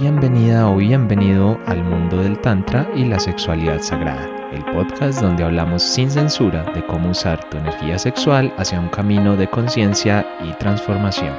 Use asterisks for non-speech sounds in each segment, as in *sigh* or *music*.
Bienvenida o bienvenido al mundo del Tantra y la sexualidad sagrada, el podcast donde hablamos sin censura de cómo usar tu energía sexual hacia un camino de conciencia y transformación.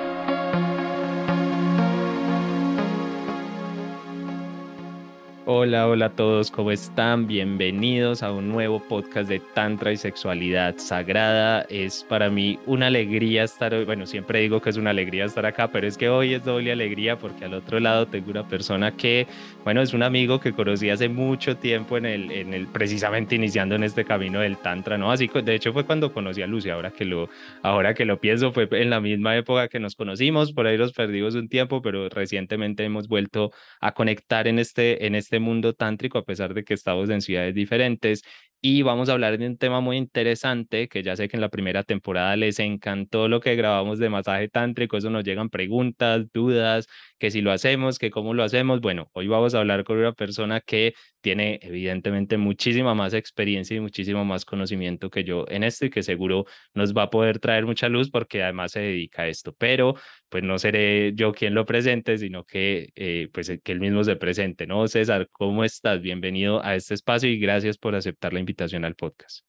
Hola, hola a todos, ¿cómo están? Bienvenidos a un nuevo podcast de Tantra y Sexualidad Sagrada. Es para mí una alegría estar hoy, bueno, siempre digo que es una alegría estar acá, pero es que hoy es doble alegría porque al otro lado tengo una persona que, bueno, es un amigo que conocí hace mucho tiempo en el, en el precisamente iniciando en este camino del Tantra, ¿no? Así, de hecho fue cuando conocí a Lucy, ahora que lo, ahora que lo pienso, fue en la misma época que nos conocimos, por ahí nos perdimos un tiempo, pero recientemente hemos vuelto a conectar en este, en este mundo tántrico, a pesar de que estamos en ciudades diferentes y vamos a hablar de un tema muy interesante que ya sé que en la primera temporada les encantó lo que grabamos de masaje tántrico, eso nos llegan preguntas, dudas, que si lo hacemos, que cómo lo hacemos. Bueno, hoy vamos a hablar con una persona que tiene evidentemente muchísima más experiencia y muchísimo más conocimiento que yo en esto y que seguro nos va a poder traer mucha luz porque además se dedica a esto, pero pues no seré yo quien lo presente, sino que eh, pues que él mismo se presente, ¿no? César, ¿cómo estás? Bienvenido a este espacio y gracias por aceptar la invitación al podcast.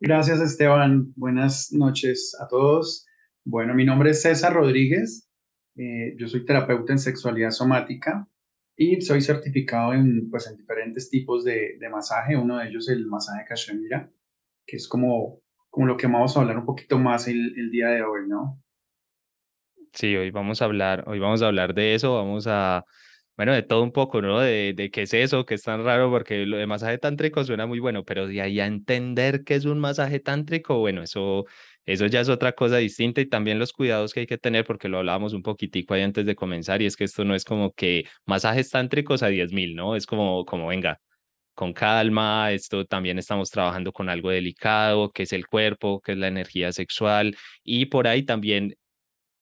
Gracias, Esteban. Buenas noches a todos. Bueno, mi nombre es César Rodríguez. Eh, yo soy terapeuta en sexualidad somática y soy certificado en, pues, en diferentes tipos de, de masaje. Uno de ellos es el masaje Kashmira, que es como, como lo que vamos a hablar un poquito más el, el día de hoy, ¿no? Sí, hoy vamos a hablar, hoy vamos a hablar de eso, vamos a bueno, de todo un poco, ¿no? De, de qué es eso, qué es tan raro, porque lo de masaje tántrico suena muy bueno, pero de ahí a entender qué es un masaje tántrico, bueno, eso, eso ya es otra cosa distinta y también los cuidados que hay que tener, porque lo hablábamos un poquitico ahí antes de comenzar, y es que esto no es como que masajes tántricos a 10.000, ¿no? Es como, como, venga, con calma, esto también estamos trabajando con algo delicado, que es el cuerpo, que es la energía sexual, y por ahí también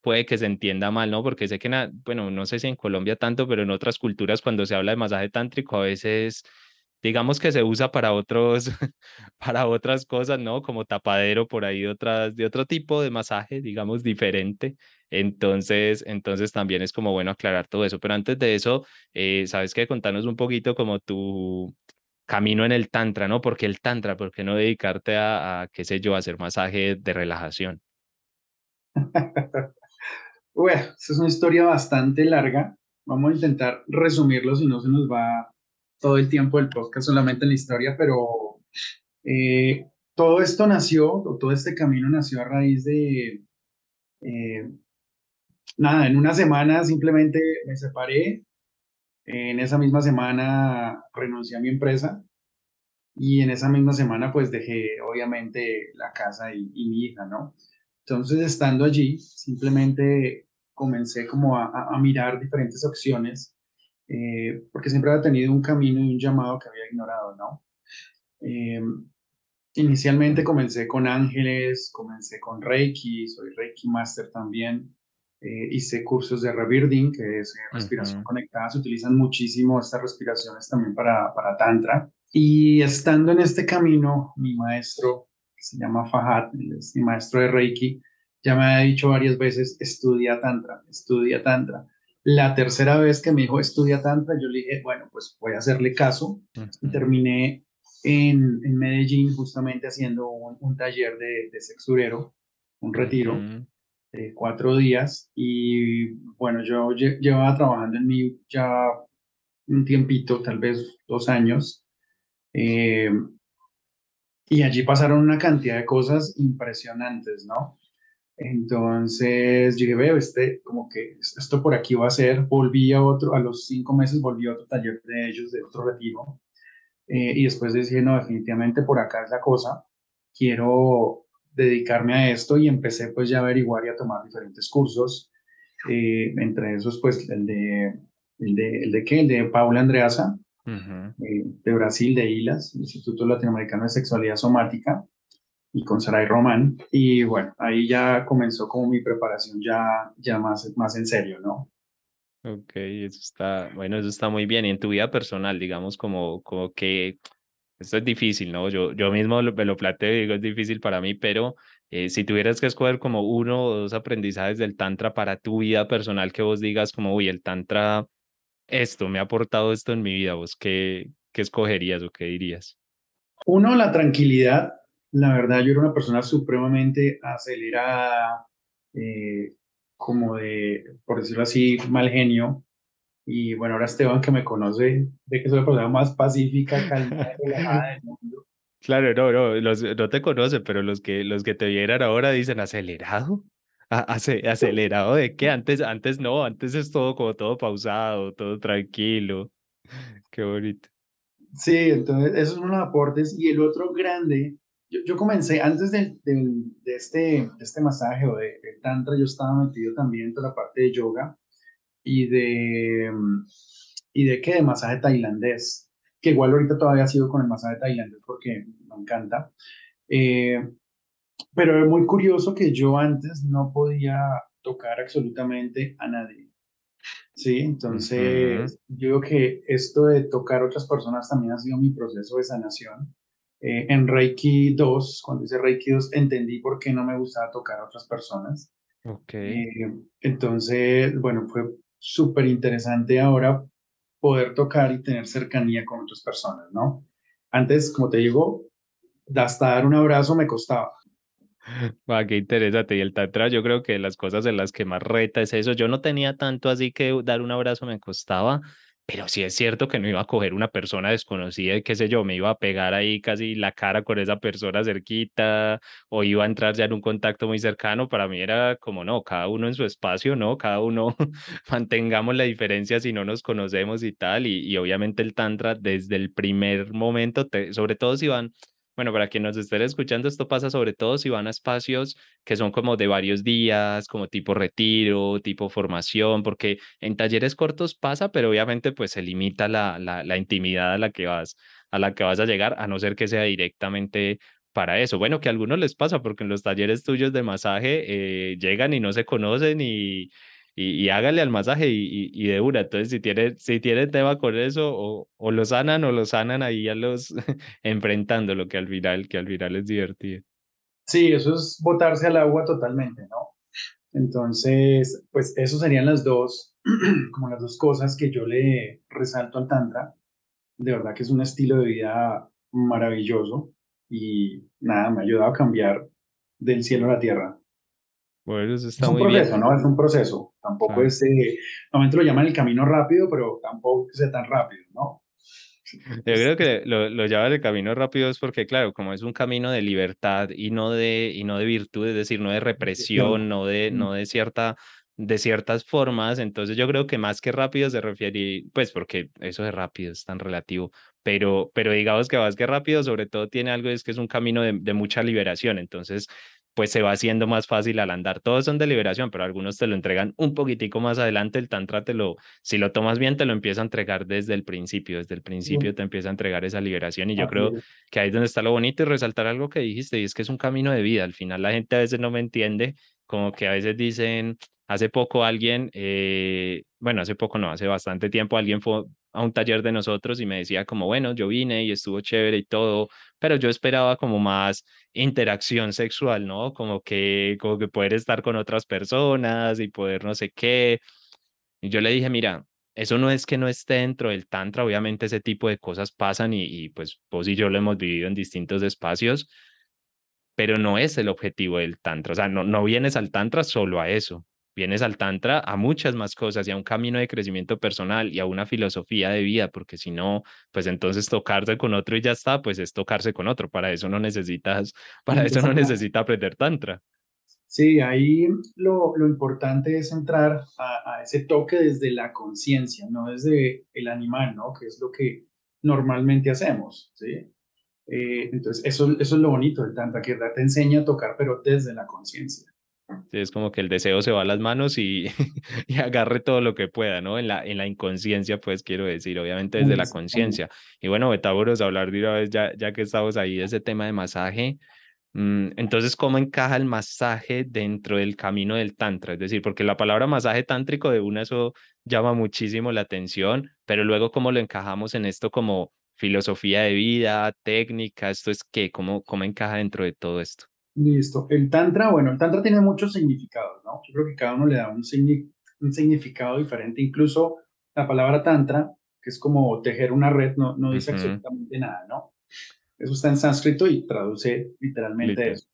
puede que se entienda mal, ¿no? Porque sé que, bueno, no sé si en Colombia tanto, pero en otras culturas cuando se habla de masaje tántrico a veces, digamos que se usa para otros, *laughs* para otras cosas, ¿no? Como tapadero por ahí otras, de otro tipo de masaje, digamos, diferente. Entonces, entonces también es como bueno aclarar todo eso. Pero antes de eso, eh, ¿sabes qué? Contanos un poquito como tu camino en el tantra, ¿no? Porque el tantra, ¿por qué no dedicarte a, a qué sé yo, a hacer masaje de relajación? *laughs* Bueno, es una historia bastante larga. Vamos a intentar resumirlo, si no se nos va todo el tiempo del podcast solamente en la historia, pero eh, todo esto nació, o todo este camino nació a raíz de, eh, nada, en una semana simplemente me separé, en esa misma semana renuncié a mi empresa y en esa misma semana pues dejé obviamente la casa y, y mi hija, ¿no? Entonces, estando allí, simplemente comencé como a, mirar diferentes opciones, eh, porque siempre había tenido un camino y un llamado que había ignorado, ¿no? Eh, inicialmente comencé con ángeles, comencé con Reiki, soy Reiki Master también, eh, hice cursos de Rebirding, que es respiración conectada, se utilizan muchísimo estas respiraciones también para, para Tantra. Y estando en este camino, mi maestro se llama Fahad, es mi maestro de Reiki, ya me ha dicho varias veces, estudia Tantra, estudia Tantra. La tercera vez que me dijo, estudia Tantra, yo le dije, bueno, pues voy a hacerle caso. Y terminé en, en, Medellín justamente haciendo un, taller de, de, sexurero, un retiro de cuatro días. Y bueno, yo llevaba trabajando en mí ya un tiempito, tal vez dos años. Eh, y allí pasaron una cantidad de cosas impresionantes, ¿no? Entonces llegué, veo, este, como que esto por aquí va a ser, volví a otro, a los cinco meses volví a otro taller de ellos, de otro retiro, eh, y después decía, no, definitivamente por acá es la cosa, quiero dedicarme a esto y empecé pues ya a averiguar y a tomar diferentes cursos, eh, entre esos pues el de, el de, el de qué, el de Paula Andreasa, eh, de Brasil, de ILAS, Instituto Latinoamericano de Sexualidad Somática, y con Saray Román. Y bueno, ahí ya comenzó como mi preparación ya, ya más, más en serio, ¿no? Ok, eso está, bueno, eso está muy bien. Y en tu vida personal, digamos, como, como que esto es difícil, ¿no? Yo, yo mismo me lo planteo y digo, es difícil para mí, pero eh, si tuvieras que escoger como uno o dos aprendizajes del Tantra para tu vida personal que vos digas como, uy, el Tantra esto me ha aportado esto en mi vida, vos qué, qué escogerías o qué dirías? Uno, la tranquilidad. La verdad, yo era una persona supremamente acelerada, eh, como de, por decirlo así, mal genio. Y bueno, ahora Esteban que me conoce, de que soy la persona más pacífica, calmada, relajada del mundo. *laughs* Claro, no, no, los, no te conocen, pero los que, los que te vieran ahora dicen acelerado. ¿Acelerado de qué? Antes, antes no, antes es todo como todo pausado, todo tranquilo. *laughs* Qué bonito. Sí, entonces esos son los aportes. Y el otro grande, yo, yo comencé antes de, de, de, este, de este masaje o de, Tantra, yo estaba metido también en toda la parte de yoga y de, y de qué, de masaje tailandés, que igual ahorita todavía sigo con el masaje tailandés porque me encanta. Eh, pero es muy curioso que yo antes no podía tocar absolutamente a nadie. Sí, entonces yo creo que esto de tocar a otras personas también ha sido mi proceso de sanación. Eh, en Reiki 2, cuando hice Reiki 2, entendí por qué no me gustaba tocar a otras personas. Ok. Eh, entonces, bueno, fue súper interesante ahora poder tocar y tener cercanía con otras personas, ¿no? Antes, como te digo, hasta dar un abrazo me costaba. Va, qué interesante. Y el tantra, yo creo que las cosas en las que más reta es eso. Yo no tenía tanto así que dar un abrazo me costaba, pero sí es cierto que no iba a coger una persona desconocida qué sé yo, me iba a pegar ahí casi la cara con esa persona cerquita o iba a entrar ya en un contacto muy cercano. Para mí era como, no, cada uno en su espacio, ¿no? Cada uno *laughs* mantengamos la diferencia si no nos conocemos y tal. Y, y obviamente el tantra desde el primer momento, te, sobre todo si van bueno, para quien nos esté escuchando, esto pasa sobre todo si van a espacios que son como de varios días, como tipo retiro, tipo formación, porque en talleres cortos pasa, pero obviamente pues se limita la, la, la intimidad a la que vas a la que vas a llegar, a no ser que sea directamente para eso. Bueno, que a algunos les pasa, porque en los talleres tuyos de masaje eh, llegan y no se conocen y, y, y hágale al masaje y, y, de una. Entonces, si tiene, si tiene tema con eso, o, o lo sanan o lo sanan ahí a los *laughs* enfrentando, lo que al final, que al final es divertido. Sí, eso es botarse al agua totalmente, ¿no? Entonces, pues eso serían las dos, *clears throat* como las dos cosas que yo le resalto al Tantra. De verdad que es un estilo de vida maravilloso y nada, me ha ayudado a cambiar del cielo a la tierra. Bueno, eso está es un muy proceso, bien. ¿no? Es un proceso. Tampoco Claro. es, eh, normalmente lo llaman el camino rápido, pero tampoco que sea tan rápido, ¿no? Yo creo que lo, lo llaman el camino rápido es porque, claro, como es un camino de libertad y no de, y no de virtud, es decir, no de represión, no de, no de cierta, de ciertas formas, entonces yo creo que más que rápido se refiere, pues porque eso de rápido es tan relativo, pero, pero digamos que más que rápido, sobre todo tiene algo, es que es un camino de, de mucha liberación, entonces pues se va haciendo más fácil al andar. Todos son de liberación, pero algunos te lo entregan un poquitico más adelante, el tantra te lo, si lo tomas bien, te lo empieza a entregar desde el principio, desde el principio te empieza a entregar esa liberación y yo creo que ahí es donde está lo bonito y resaltar algo que dijiste y es que es un camino de vida. Al final la gente a veces no me entiende, como que a veces dicen, hace poco alguien, eh, bueno, hace poco no, hace bastante tiempo alguien fue a un taller de nosotros y me decía como, bueno, yo vine y estuvo chévere y todo, pero yo esperaba como más interacción sexual, ¿no? Como que, como que poder estar con otras personas y poder no sé qué. Y yo le dije, mira, eso no es que no esté dentro del tantra, obviamente ese tipo de cosas pasan y, y pues vos y yo lo hemos vivido en distintos espacios, pero no es el objetivo del tantra, o sea, no, no vienes al tantra solo a eso, vienes al tantra a muchas más cosas y a un camino de crecimiento personal y a una filosofía de vida, porque si no, pues entonces tocarse con otro y ya está, pues es tocarse con otro, para eso no necesitas, *laughs* para eso no Exactamente. necesita aprender tantra. Sí, ahí lo, lo importante es entrar a, a ese toque desde la conciencia, no desde el animal, ¿no? Que es lo que normalmente hacemos, ¿sí? Eh, entonces, eso, eso es lo bonito del Tantra, que te enseña a tocar, pero desde la conciencia. Sí, es como que el deseo se va a las manos y, *laughs* y agarre todo lo que pueda, ¿no? En la, en la inconsciencia, pues quiero decir, obviamente desde la Exactamente. conciencia. Y bueno, Betáboros, hablar de una vez, ya, ya que estamos ahí, de ese tema de masaje. mm, Entonces, ¿cómo encaja el masaje dentro del camino del tantra? Es decir, porque la palabra masaje tántrico de una eso llama muchísimo la atención, pero luego, ¿cómo lo encajamos en esto como filosofía de vida, técnica? ¿Esto es qué? ¿Cómo, cómo encaja dentro de todo esto? Listo. El Tantra, bueno, el Tantra tiene muchos significados, ¿no? Yo creo que cada uno le da un, signi- un significado diferente, incluso la palabra tantra, que es como tejer una red, no, no dice absolutamente nada, ¿no? Eso está en sánscrito y traduce literalmente eso.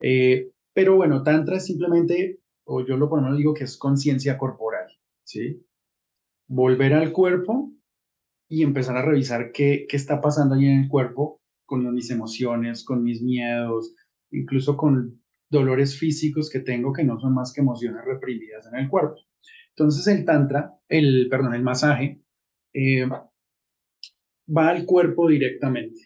Eh, pero bueno, tantra es simplemente, o yo lo por lo menos digo que es conciencia corporal, ¿sí? Volver al cuerpo y empezar a revisar qué, qué está pasando ahí en el cuerpo con mis emociones, con mis miedos, incluso con dolores físicos que tengo que no son más que emociones reprimidas en el cuerpo. Entonces el tantra, el, perdón, el masaje, eh, va al cuerpo directamente.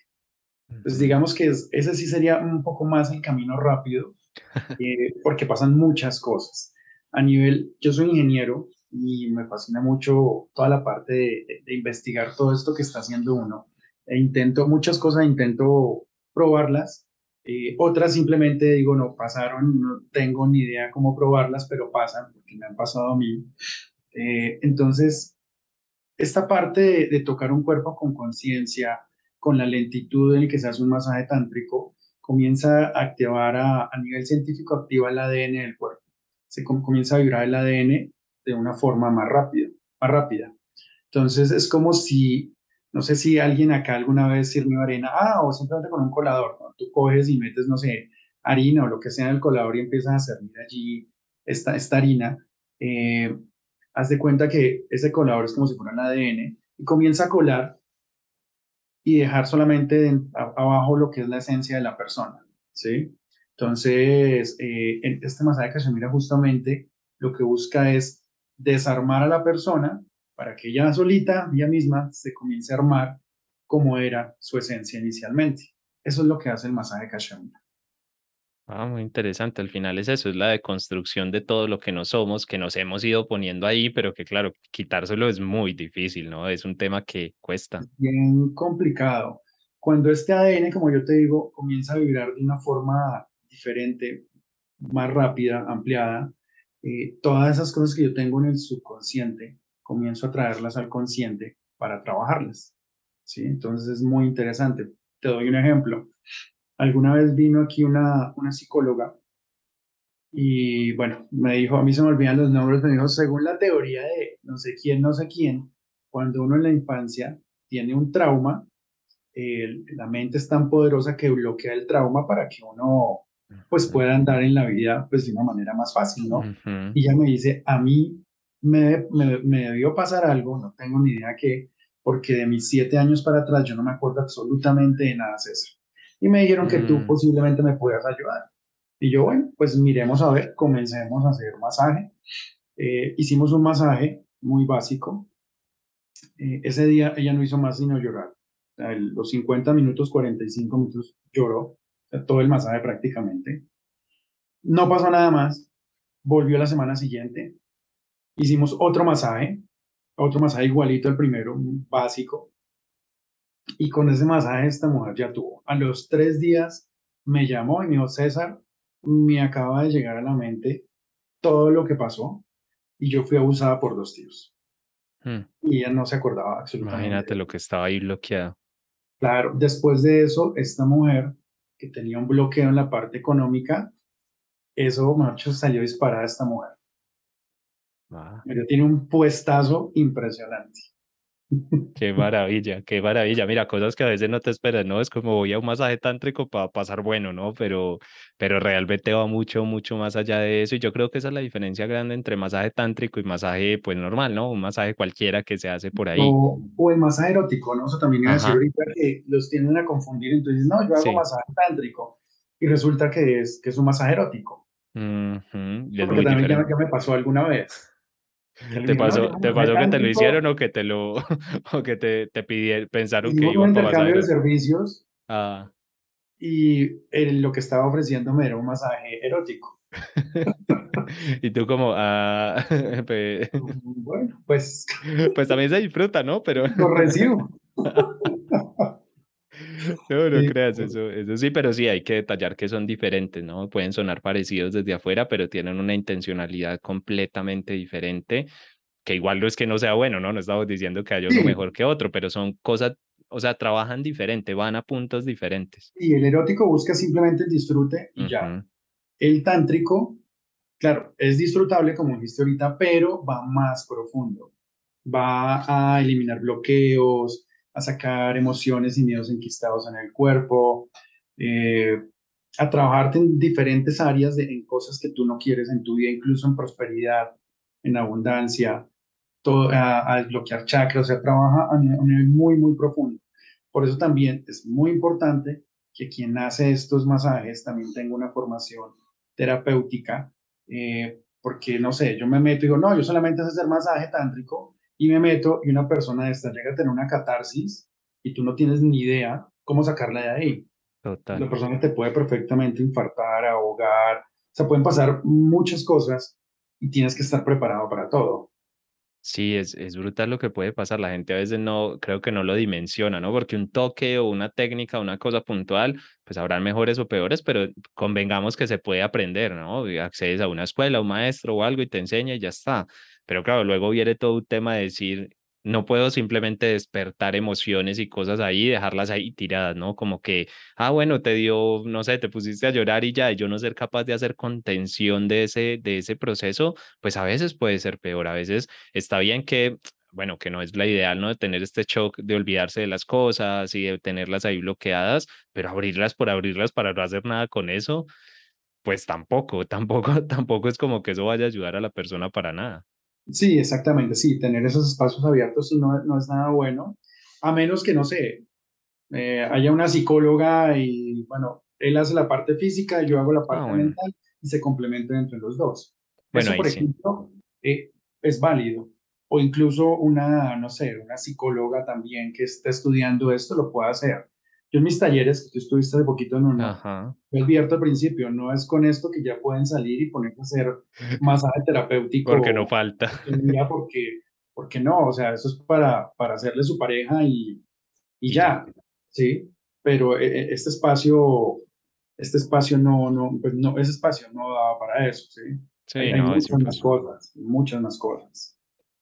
Pues digamos que ese sí sería un poco más el camino rápido, *laughs* eh, porque pasan muchas cosas. A nivel, yo soy ingeniero y me fascina mucho toda la parte de, de investigar todo esto que está haciendo uno. E intento, muchas cosas intento probarlas eh, otras simplemente digo, no pasaron, no tengo ni idea cómo probarlas, pero pasan, porque me han pasado a mí. Eh, entonces, esta parte de, tocar un cuerpo con conciencia, con la lentitud en la que se hace un masaje tántrico, comienza a activar a, a nivel científico, activa el ADN del cuerpo. Se comienza a vibrar el ADN de una forma más rápida, más rápida. Entonces, es como si no sé si alguien acá alguna vez sirvió arena, ah, o simplemente con un colador, tú coges y metes, no sé, harina o lo que sea en el colador y empiezas a servir allí esta, esta harina, eh, haz de cuenta que ese colador es como si fuera un ADN y comienza a colar y dejar solamente abajo lo que es la esencia de la persona, ¿sí? Entonces, eh, este masaje que se mira justamente lo que busca es desarmar a la persona para que ella solita, ella misma, se comience a armar como era su esencia inicialmente. Eso es lo que hace el masaje Kashamira. Ah, muy interesante. Al final es eso, es la deconstrucción de todo lo que no somos, que nos hemos ido poniendo ahí, pero que claro, quitárselo es muy difícil, ¿no? Es un tema que cuesta. Bien complicado. Cuando este ADN, como yo te digo, comienza a vibrar de una forma diferente, más rápida, ampliada, eh, todas esas cosas que yo tengo en el subconsciente comienzo a traerlas al consciente para trabajarlas. ¿sí? Entonces es muy interesante. Te doy un ejemplo. Alguna vez vino aquí una, una psicóloga y bueno, me dijo, a mí se me olvidan los nombres, me dijo, según la teoría de no sé quién, no sé quién, cuando uno en la infancia tiene un trauma, la mente es tan poderosa que bloquea el trauma para que uno pues pueda andar en la vida pues de una manera más fácil, ¿no? Y ella me dice, a mí me, me, debió pasar algo, no tengo ni idea qué, porque de mis siete años para atrás yo no me acuerdo absolutamente de nada, César. Y me dijeron que tú mm. posiblemente me puedas ayudar. Y yo, bueno, pues miremos a ver, comencemos a hacer masaje. Eh, hicimos un masaje muy básico. Eh, ese día ella no hizo más sino llorar. los 50 minutos, 45 minutos lloró, todo el masaje prácticamente. No pasó nada más. Volvió la semana siguiente, Hicimos otro masaje, otro masaje igualito al primero, básico. Y con ese masaje esta mujer ya tuvo. A los tres días me llamó y me dijo, César, me acaba de llegar a la mente todo lo que pasó y yo fui abusada por dos tíos. Hmm. Y ella no se acordaba absolutamente. Imagínate lo que estaba ahí bloqueado. Claro, después de eso, esta mujer que tenía un bloqueo en la parte económica, eso, macho, salió disparada esta mujer. Ah. tiene un puestazo impresionante. *laughs* Qué maravilla, qué maravilla. Mira, cosas que a veces no te esperas, ¿no? Es como voy a un masaje tántrico para pasar bueno, ¿no? Pero, pero realmente va mucho, mucho más allá de eso. Y yo creo que esa es la diferencia grande entre masaje tántrico y masaje, pues normal, ¿no? Un masaje cualquiera que se hace por ahí. O, el masaje erótico, ¿no? Eso también iba a decir ahorita que los tienden a confundir. Entonces, no, yo hago masaje tántrico. Y resulta que es, que es un masaje erótico. Porque también ya, ya me pasó alguna vez. ¿Te pasó, ¿te pasó que te lo hicieron o que te lo *laughs* o que te, te pidieron, pensaron que iba a intercambio de servicios ah. y lo que estaba ofreciéndome era un masaje erótico. *laughs* y tú como, ah, *laughs* bueno, pues... Pues también se disfruta, ¿no? Pero... Lo recibo. No, no creas eso, eso sí, pero sí hay que detallar que son diferentes, ¿no? Pueden sonar parecidos desde afuera, pero tienen una intencionalidad completamente diferente, que igual no es que no sea bueno, ¿no? No estamos diciendo que haya uno mejor que otro, pero son cosas, o sea, trabajan diferente, van a puntos diferentes. Y el erótico busca simplemente el disfrute y ya. El tántrico, claro, es disfrutable, como dijiste ahorita, pero va más profundo. va a eliminar bloqueos, a sacar emociones y miedos enquistados en el cuerpo, eh, a trabajarte en diferentes áreas de, en cosas que tú no quieres en tu vida, incluso en prosperidad, en abundancia, todo, a, desbloquear chakras, o sea, trabaja a un nivel muy, muy profundo. Por eso también es muy importante que quien hace estos masajes también tenga una formación terapéutica, eh, porque no sé, yo me meto y digo, no, yo solamente sé hacer masaje tántrico y me meto y una persona de esta llega a tener una catarsis y tú no tienes ni idea cómo sacarla de ahí. Total. La persona te puede perfectamente infartar, ahogar, o sea, pueden pasar muchas cosas y tienes que estar preparado para todo. Sí, es, es brutal lo que puede pasar. La gente a veces no, creo que no lo dimensiona, ¿no? Porque un toque o una técnica, una cosa puntual, pues habrán mejores o peores, pero convengamos que se puede aprender, ¿no? Accedes a una escuela, un maestro o algo y te enseña y ya está. Pero claro, luego viene todo un tema de decir, no puedo simplemente despertar emociones y cosas ahí y dejarlas ahí tiradas, ¿no? Como que, ah, bueno, te dio, no sé, te pusiste a llorar y ya, y yo no ser capaz de hacer contención de ese, de ese proceso, pues a veces puede ser peor, a veces está bien que, bueno, que no es la ideal, ¿no? De tener este shock de olvidarse de las cosas y de tenerlas ahí bloqueadas, pero abrirlas por abrirlas para no hacer nada con eso, pues tampoco, *laughs* tampoco, tampoco es como que eso vaya a ayudar a la persona para nada. Sí, exactamente, sí, tener esos espacios abiertos no, no es nada bueno, a menos que, no sé, eh, haya una psicóloga y, bueno, él hace la parte física, y yo hago la ah, parte mental y se complementen entre los dos. Bueno, Eso, por ejemplo, eh, es válido. O incluso una, no sé, una psicóloga también que esté estudiando esto lo puede hacer. Yo en mis talleres, que tú estuviste de poquito en uno, Ajá. advierto al principio, no es con esto que ya pueden salir y ponerse a hacer masaje *laughs* terapéutico. Porque no falta. Porque, porque no, o sea, eso es para, para hacerle su pareja y, y ya, ¿sí? Pero e, e, este espacio, este espacio no, no, pues no, ese espacio no daba para eso, ¿sí? Sí, hay, no, hay muchas más cosas, muchas más cosas.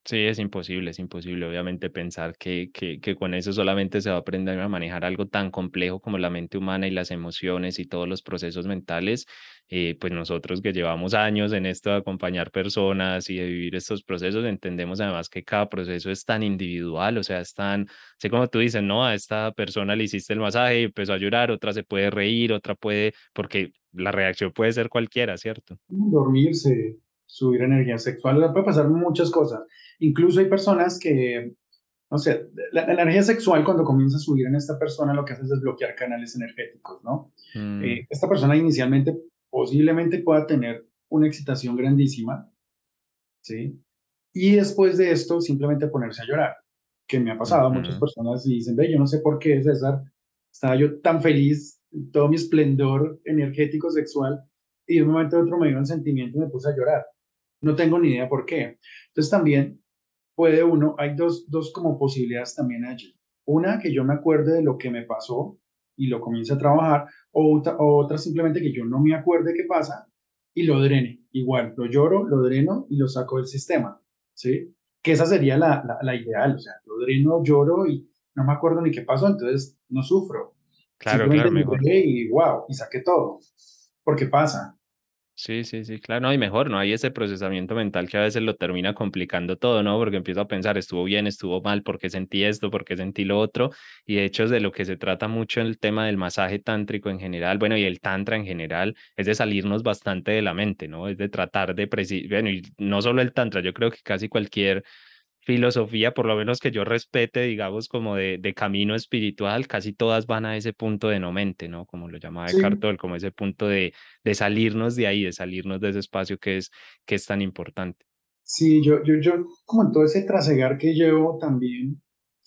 Sí, es imposible, es imposible, obviamente, pensar que, que, que, con eso solamente se va a aprender a manejar algo tan complejo como la mente humana y las emociones y todos los procesos mentales. Eh, pues nosotros que llevamos años en esto de acompañar personas y de vivir estos procesos, entendemos además que cada proceso es tan individual, o sea, es tan, sé como tú dices, no, a esta persona le hiciste el masaje y empezó a llorar, otra se puede reír, otra puede, porque la reacción puede ser cualquiera, ¿cierto? Dormirse, subir energía sexual, puede pasar muchas cosas. Incluso hay personas que, no sé, la, energía sexual cuando comienza a subir en esta persona lo que hace es desbloquear canales energéticos, ¿no? Mm. Eh, esta persona inicialmente posiblemente pueda tener una excitación grandísima, ¿sí? Y después de esto simplemente ponerse a llorar, que me ha pasado a muchas personas y dicen, ve, yo no sé por qué, César, estaba yo tan feliz, todo mi esplendor energético sexual, y de un momento a otro me dio un sentimiento y me puse a llorar. No tengo ni idea por qué. Entonces también puede uno, hay dos, dos como posibilidades también allí. Una, que yo me acuerde de lo que me pasó y lo comience a trabajar, o otra, otra simplemente que yo no me acuerde qué pasa y lo drene. Igual, lo lloro, lo dreno y lo saco del sistema, ¿sí? Que esa sería la, la, ideal, o sea, lo dreno, lloro y no me acuerdo ni qué pasó, entonces no sufro. Claro, claro, mejor. Y wow, y saqué todo, porque pasa. Sí, sí, sí, claro, no, y mejor, ¿no? Hay ese procesamiento mental que a veces lo termina complicando todo, ¿no? Porque empiezo a pensar, estuvo bien, estuvo mal, ¿por qué sentí esto? ¿Por qué sentí lo otro? Y de hecho es de lo que se trata mucho el tema del masaje tántrico en general, bueno, y el tantra en general, es de salirnos bastante de la mente, ¿no? Es de tratar de, bueno, y no solo el tantra, yo creo que casi cualquier filosofía, por lo menos que yo respete, digamos, como de, de, camino espiritual, casi todas van a ese punto de no mente, ¿no? Como lo llamaba sí. Eckhart como ese punto de, de salirnos de ahí, de salirnos de ese espacio que es, que es tan importante. Sí, yo, yo, yo como en todo ese trasegar que llevo también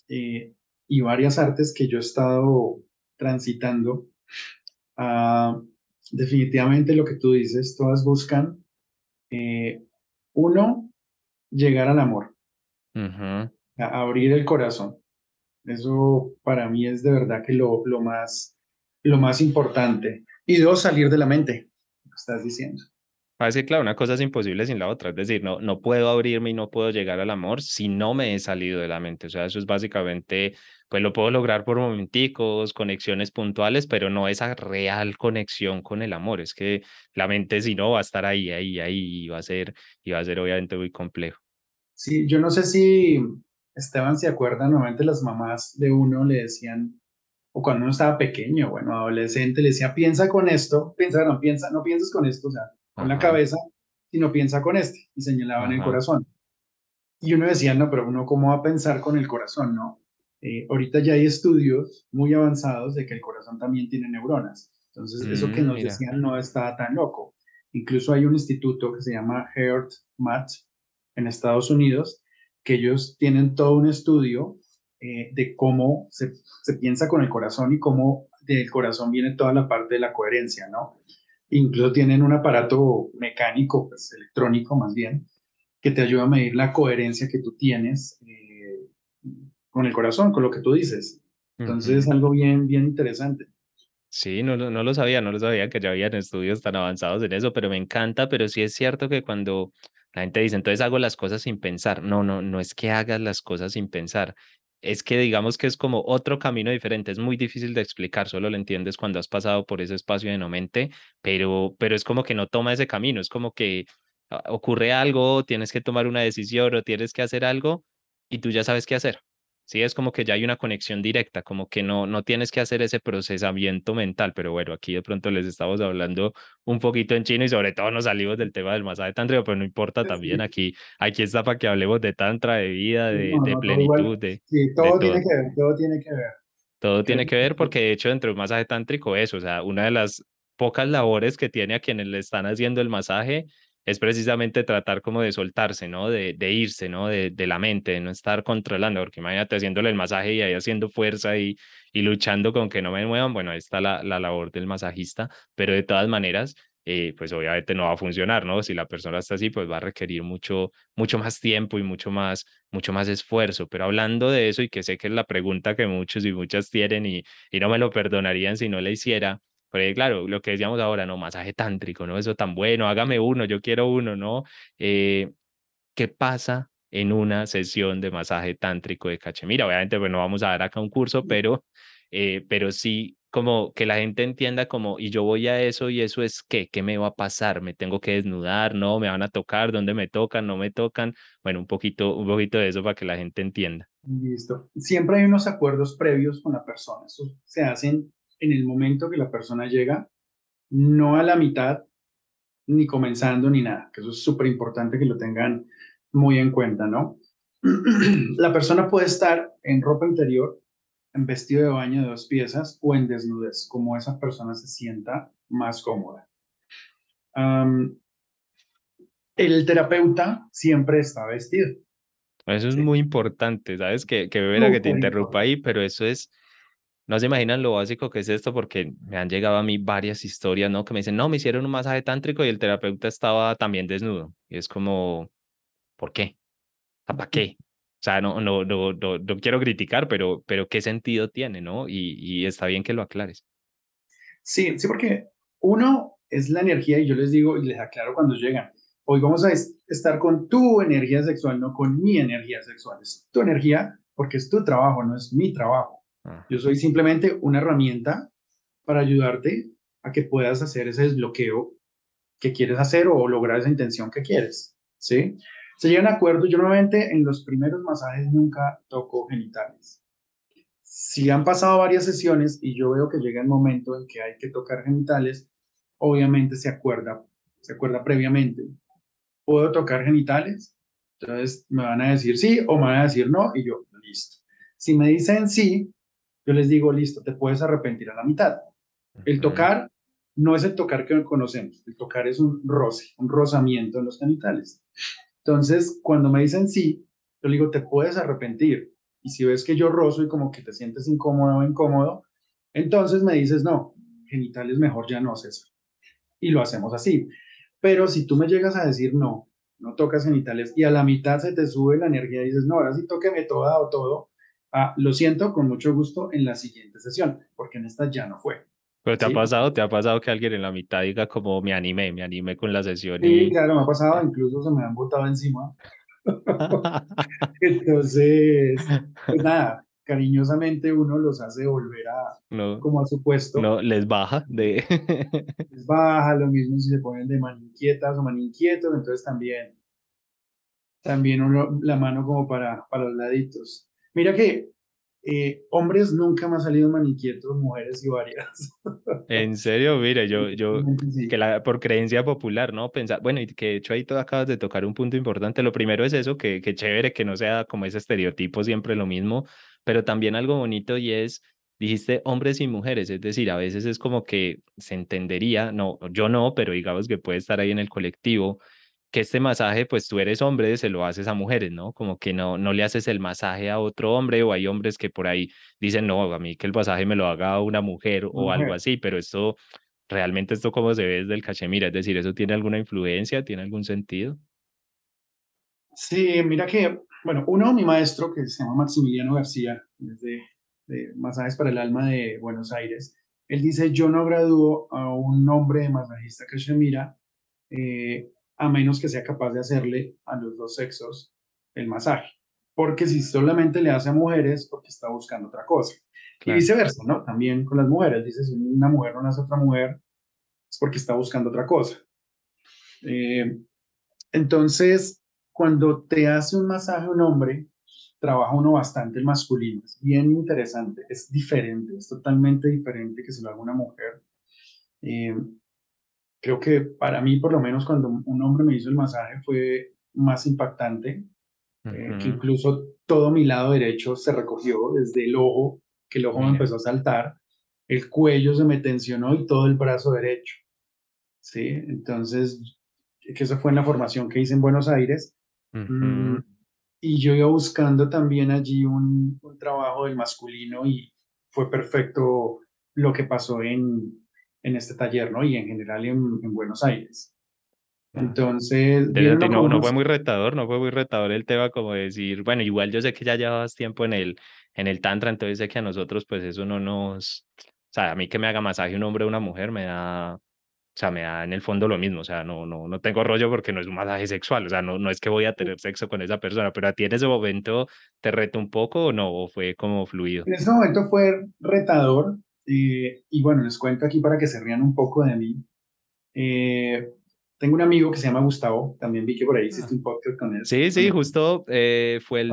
eh, y varias artes que yo he estado transitando, uh, definitivamente lo que tú dices, todas buscan, eh, uno, llegar al amor a abrir el corazón. Eso para mí es de verdad que lo, lo, más, lo más importante. Y dos, salir de la mente, lo estás diciendo. Parece claro, una cosa es imposible sin la otra. Es decir, no, no puedo abrirme y no puedo llegar al amor si no me he salido de la mente. O sea, eso es básicamente, pues lo puedo lograr por momenticos, conexiones puntuales, pero no esa real conexión con el amor. Es que la mente si no va a estar ahí, ahí, ahí y va a ser, y va a ser obviamente muy complejo. Sí, yo no sé si, Esteban se acuerda, normalmente las mamás de uno le decían, o cuando uno estaba pequeño, bueno, adolescente, le decía, piensa con esto, piensa, no, piensa, no pienses con esto, o sea, con la cabeza, sino piensa con este, y señalaban el corazón. Y uno decía, no, pero uno cómo va a pensar con el corazón, ¿no? Eh, ahorita ya hay estudios muy avanzados de que el corazón también tiene neuronas. Entonces, eso que mm, nos decían no está tan loco. Incluso hay un instituto que se llama Heart Math en Estados Unidos, que ellos tienen todo un estudio eh, de cómo se, se, piensa con el corazón y cómo del corazón viene toda la parte de la coherencia, ¿no? Incluso tienen un aparato mecánico, pues electrónico más bien, que te ayuda a medir la coherencia que tú tienes eh, con el corazón, con lo que tú dices. Entonces es algo bien, bien interesante. Sí, no, no, lo sabía, no lo sabía que ya habían estudios tan avanzados en eso, pero me encanta, pero sí es cierto que cuando la gente dice, entonces hago las cosas sin pensar, no, no, no es que hagas las cosas sin pensar, es que digamos que es como otro camino diferente, es muy difícil de explicar, solo lo entiendes cuando has pasado por ese espacio de no mente, pero, pero es como que no toma ese camino, es como que Ah, ocurre algo, tienes que tomar una decisión o tienes que hacer algo y tú ya sabes qué hacer. Sí, es como que ya hay una conexión directa, como que no, no tienes que hacer ese procesamiento mental, pero bueno, aquí de pronto les estamos hablando un poquito en chino y sobre todo nos salimos del tema del masaje tántrico, pero no importa también, aquí, aquí está para que hablemos de tantra, de vida, de, de plenitud, de, sí, todo, tiene que ver, todo tiene que ver. Todo tiene que ver porque de hecho dentro del masaje tántrico es, o sea, una de las pocas labores que tiene a quienes le están haciendo el masaje es precisamente tratar como de soltarse, ¿no? De, irse, ¿no? De, la mente, de no estar controlando, porque imagínate haciéndole el masaje y ahí haciendo fuerza y, luchando con que no me muevan, bueno, ahí está la, la labor del masajista, pero de todas maneras, eh, pues obviamente no va a funcionar, ¿no? Si la persona está así, pues va a requerir mucho, mucho más tiempo y mucho más, mucho más esfuerzo. Pero hablando de eso, y que sé que es la pregunta que muchos y muchas tienen y, y no me lo perdonarían si no le hiciera, porque claro, lo que decíamos ahora, no, masaje tántrico, ¿no? Eso tan bueno, hágame uno, yo quiero uno, ¿no? Eh, ¿Qué pasa en una sesión de masaje tántrico de cachemira? Obviamente, pues no vamos a dar acá un curso, pero, eh, pero sí como que la gente entienda como, y yo voy a eso y eso es qué, qué me va a pasar, me tengo que desnudar, no, me van a tocar, dónde me tocan, no me tocan, bueno, un poquito, un poquito de eso para que la gente entienda. Listo. Siempre hay unos acuerdos previos con la persona, eso se hacen en el momento que la persona llega, no a la mitad, ni comenzando, ni nada, que eso es súper importante que lo tengan muy en cuenta, ¿no? *clears throat* la persona puede estar en ropa interior, en vestido de baño de dos piezas o en desnudez, como esa persona se sienta más cómoda. el terapeuta siempre está vestido. Eso es muy importante, ¿sabes? Que, que que te interrumpa ahí, pero eso es no se imaginan lo básico que es esto porque me han llegado a mí varias historias, ¿no? Que me dicen, no, me hicieron un masaje tántrico y el terapeuta estaba también desnudo. Y es como, ¿por qué? ¿Para qué? O sea, no, no, no, no, quiero criticar, pero, pero ¿qué sentido tiene, no? Y, y está bien que lo aclares. Sí, sí, porque uno es la energía y yo les digo y les aclaro cuando llegan. Hoy vamos a estar con tu energía sexual, no con mi energía sexual. Es tu energía porque es tu trabajo, no es mi trabajo. Ah. Yo soy simplemente una herramienta para ayudarte a que puedas hacer ese desbloqueo que quieres hacer o lograr esa intención que quieres, ¿sí? Se llegan a acuerdo, yo normalmente en los primeros masajes nunca toco genitales. Si han pasado varias sesiones y yo veo que llega el momento en que hay que tocar genitales, obviamente se acuerda, se acuerda previamente. ¿Puedo tocar genitales? Entonces me van a decir sí o me van a decir no y yo, listo. Si me dicen sí, yo les digo, listo, te puedes arrepentir a la mitad. El tocar no es el tocar que conocemos, el tocar es un roce, un rozamiento en los genitales. Entonces, cuando me dicen sí, yo le digo, te puedes arrepentir. Y si ves que yo rozo y como que te sientes incómodo o incómodo, entonces me dices, no, genitales mejor ya no eso. Y lo hacemos así. Pero si tú me llegas a decir no, no tocas genitales y a la mitad se te sube la energía y dices, no, ahora sí tóqueme toda o todo, Ah, lo siento, con mucho gusto en la siguiente sesión, porque en esta ya no fue. Pero te ha pasado, te ha pasado que alguien en la mitad diga como me animé, me animé con la sesión. Sí, claro, me ha pasado, incluso se me han botado encima. *laughs* Entonces, pues nada, cariñosamente uno los hace volver a como a su puesto. No, les baja de. *laughs* les baja, lo mismo si se ponen de maninquietas o maninquietos, entonces también también uno, la mano como para, para los laditos. Mira que eh, hombres nunca me ha salido maniquietos, mujeres y varias. *laughs* En serio, mire, yo, yo, que la, por creencia popular, ¿no? Pensar, bueno, y que de hecho ahí tú acabas de tocar un punto importante. Lo primero es eso, que, que chévere que no sea como ese estereotipo siempre lo mismo, pero también algo bonito y es, dijiste hombres y mujeres, es decir, a veces es como que se entendería, no, yo no, pero digamos que puede estar ahí en el colectivo que este masaje, pues tú eres hombre, se lo haces a mujeres, ¿no? Como que no, no le haces el masaje a otro hombre o hay hombres que por ahí dicen, no, a mí que el masaje me lo haga una mujer o algo así, pero esto, realmente esto cómo se ve desde el cachemira, es decir, ¿eso tiene alguna influencia, tiene algún sentido? Sí, mira que, bueno, uno, mi maestro, que se llama Maximiliano García, desde de Masajes para el Alma de Buenos Aires, él dice, yo no gradúo a un hombre de masajista cachemira eh, a menos que sea capaz de hacerle a los dos sexos el masaje. Porque si solamente le hace a mujeres, porque está buscando otra cosa. Y viceversa, ¿no? También con las mujeres. Dices, si una mujer no le hace a otra mujer, es porque está buscando otra cosa. Eh, entonces, cuando te hace un masaje un hombre, trabaja uno bastante el masculino. Es bien interesante, es diferente, es totalmente diferente que se lo haga una mujer. Eh, creo que para mí, por lo menos, cuando un hombre me hizo el masaje fue más impactante, eh, que incluso todo mi lado derecho se recogió desde el ojo, que el ojo me empezó a saltar, el cuello se me tensionó y todo el brazo derecho. ¿Sí? Entonces, que eso fue en la formación que hice en Buenos Aires. Mm, y yo iba buscando también allí un, un trabajo del masculino y fue perfecto lo que pasó en, en este taller, ¿no? Y en general en, en Buenos Aires. Entonces... no, no, fue muy retador, no fue muy retador el tema como decir, bueno, igual yo sé que ya llevabas tiempo en el, en el tantra, entonces sé que a nosotros pues eso no nos... O sea, a mí que me haga masaje un hombre o una mujer me da... O sea, me da en el fondo lo mismo, o sea, no, no, no tengo rollo porque no es un masaje sexual, o sea, no, no es que voy a tener sexo con esa persona, pero a ti en ese momento te reto un poco o no, o fue como fluido. En ese momento fue retador, eh, y bueno, les cuento aquí para que se rían un poco de mí. Eh, tengo un amigo que se llama Gustavo, también vi que por ahí hiciste ah. un podcast con él. Sí, sí, justo eh, fue el,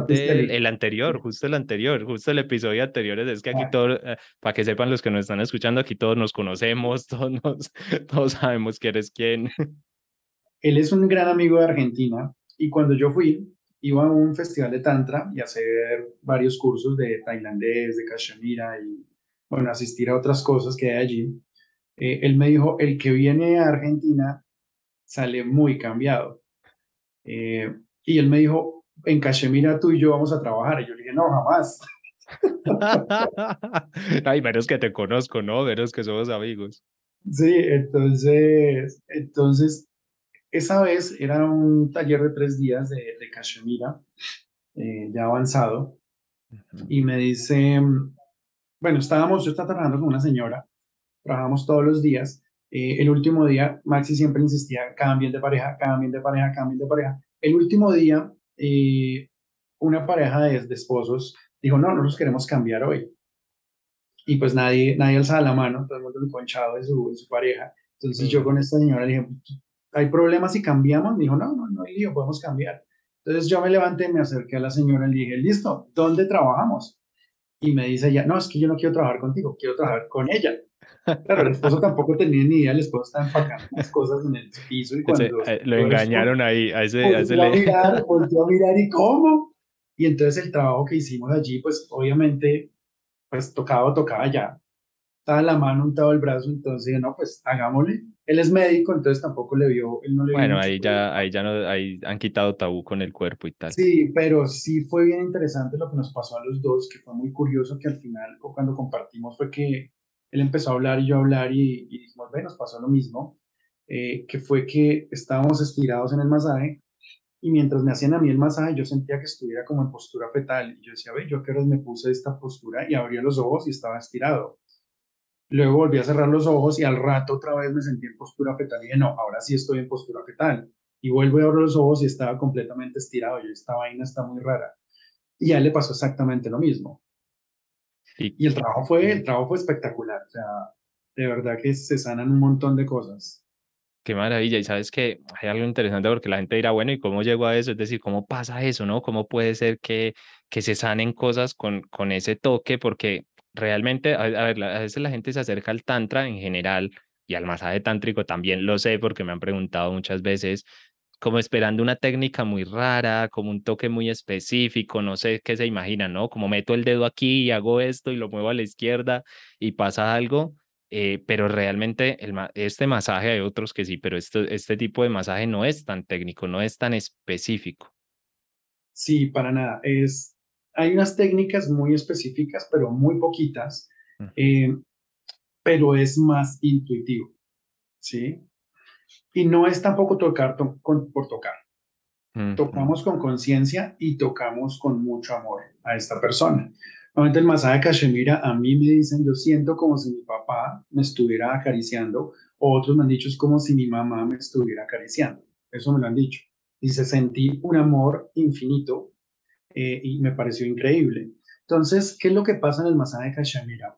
el anterior, justo el anterior, justo el episodio anterior. Es que aquí ah. todo, para que sepan los que nos están escuchando, aquí todos nos conocemos, *laughs* todos, todos sabemos quién es quién. Él es un gran amigo de Argentina y cuando yo fui, iba a un festival de Tantra y a hacer varios cursos de tailandés, de Kashmira y bueno, asistir a otras cosas que hay allí, eh, él me dijo, el que viene a Argentina sale muy cambiado. Eh, y él me dijo, en Cachemira tú y yo vamos a trabajar. Y yo le dije, no, jamás. *laughs* Ay, menos que te conozco, ¿no? Menos que somos amigos. Sí, entonces, entonces, esa vez era un taller de tres días de, de Cachemira, eh, ya avanzado, y me dice, bueno, estábamos, yo estaba trabajando con una señora, trabajamos todos los días. Eh, el último día, Maxi siempre insistía, cambien de pareja, cambien de pareja, cambien de pareja. El último día, eh, una pareja de, esposos dijo, no, no nos queremos cambiar hoy. Y pues nadie, nadie alzaba la mano, todo el mundo conchado de su, de su pareja. Entonces yo con esta señora le dije, ¿hay problemas si cambiamos? Me dijo, no, no, no hay lío, podemos cambiar. Entonces yo me levanté, me acerqué a la señora y le dije, listo, ¿dónde trabajamos? Y me dice ella, no, es que yo no quiero trabajar contigo, quiero trabajar con ella. Claro, el esposo tampoco tenía ni idea, el esposo estaba empacando las cosas en el piso y cuando... Eh, lo engañaron ahí, a ese... A, ese a mirar, *laughs* volvió a mirar y cómo. Y entonces el trabajo que hicimos allí, pues obviamente, pues tocaba, tocaba ya. Estaba la mano, untado el brazo, entonces no, pues hagámosle él es médico, entonces tampoco le vio, él no le Bueno, ahí ya, ahí ya no, ahí han quitado tabú con el cuerpo y tal. Sí, pero sí fue bien interesante lo que nos pasó a los dos, que fue muy curioso que al final, cuando compartimos, fue que él empezó a hablar y yo a hablar y, y dijimos, bueno, nos pasó lo mismo, eh, que fue que estábamos estirados en el masaje y mientras me hacían a mí el masaje, yo sentía que estuviera como en postura fetal. Y yo decía, ve, yo a qué horas me puse esta postura y abría los ojos y estaba estirado. Luego volví a cerrar los ojos y al rato otra vez me sentí en postura fetal y dije, no, ahora sí estoy en postura fetal. Y vuelvo a abrir los ojos y estaba completamente estirado. Yo, esta vaina está muy rara. Y a él le pasó exactamente lo mismo. Y, el, trabajo fue, el trabajo fue espectacular. O sea, de verdad que se sanan un montón de cosas. Qué maravilla. Y sabes que hay algo interesante porque la gente dirá, bueno, ¿y cómo llegó a eso? Es decir, ¿cómo pasa eso, no? ¿Cómo puede ser que, que se sanen cosas con, con ese toque? Porque realmente, a, ver, a veces la gente se acerca al tantra en general y al masaje tántrico también lo sé porque me han preguntado muchas veces, como esperando una técnica muy rara, como un toque muy específico, no sé qué se imaginan, ¿no? Como meto el dedo aquí y hago esto y lo muevo a la izquierda y pasa algo eh, pero realmente el, este masaje, hay otros que sí, pero este, este tipo de masaje no es tan técnico, no es tan específico. Sí, para nada. Es, hay unas técnicas muy específicas, pero muy poquitas, eh, pero es más intuitivo, ¿sí? Y no es tampoco tocar por tocar. Tocamos con conciencia y tocamos con mucho amor a esta persona. Normalmente el masaje de Cachemira, a mí me dicen, yo siento como si mi papá me estuviera acariciando, o otros me han dicho, es como si mi mamá me estuviera acariciando. Eso me lo han dicho. Y se sentí un amor infinito eh, y me pareció increíble. Entonces, ¿qué es lo que pasa en el masaje de?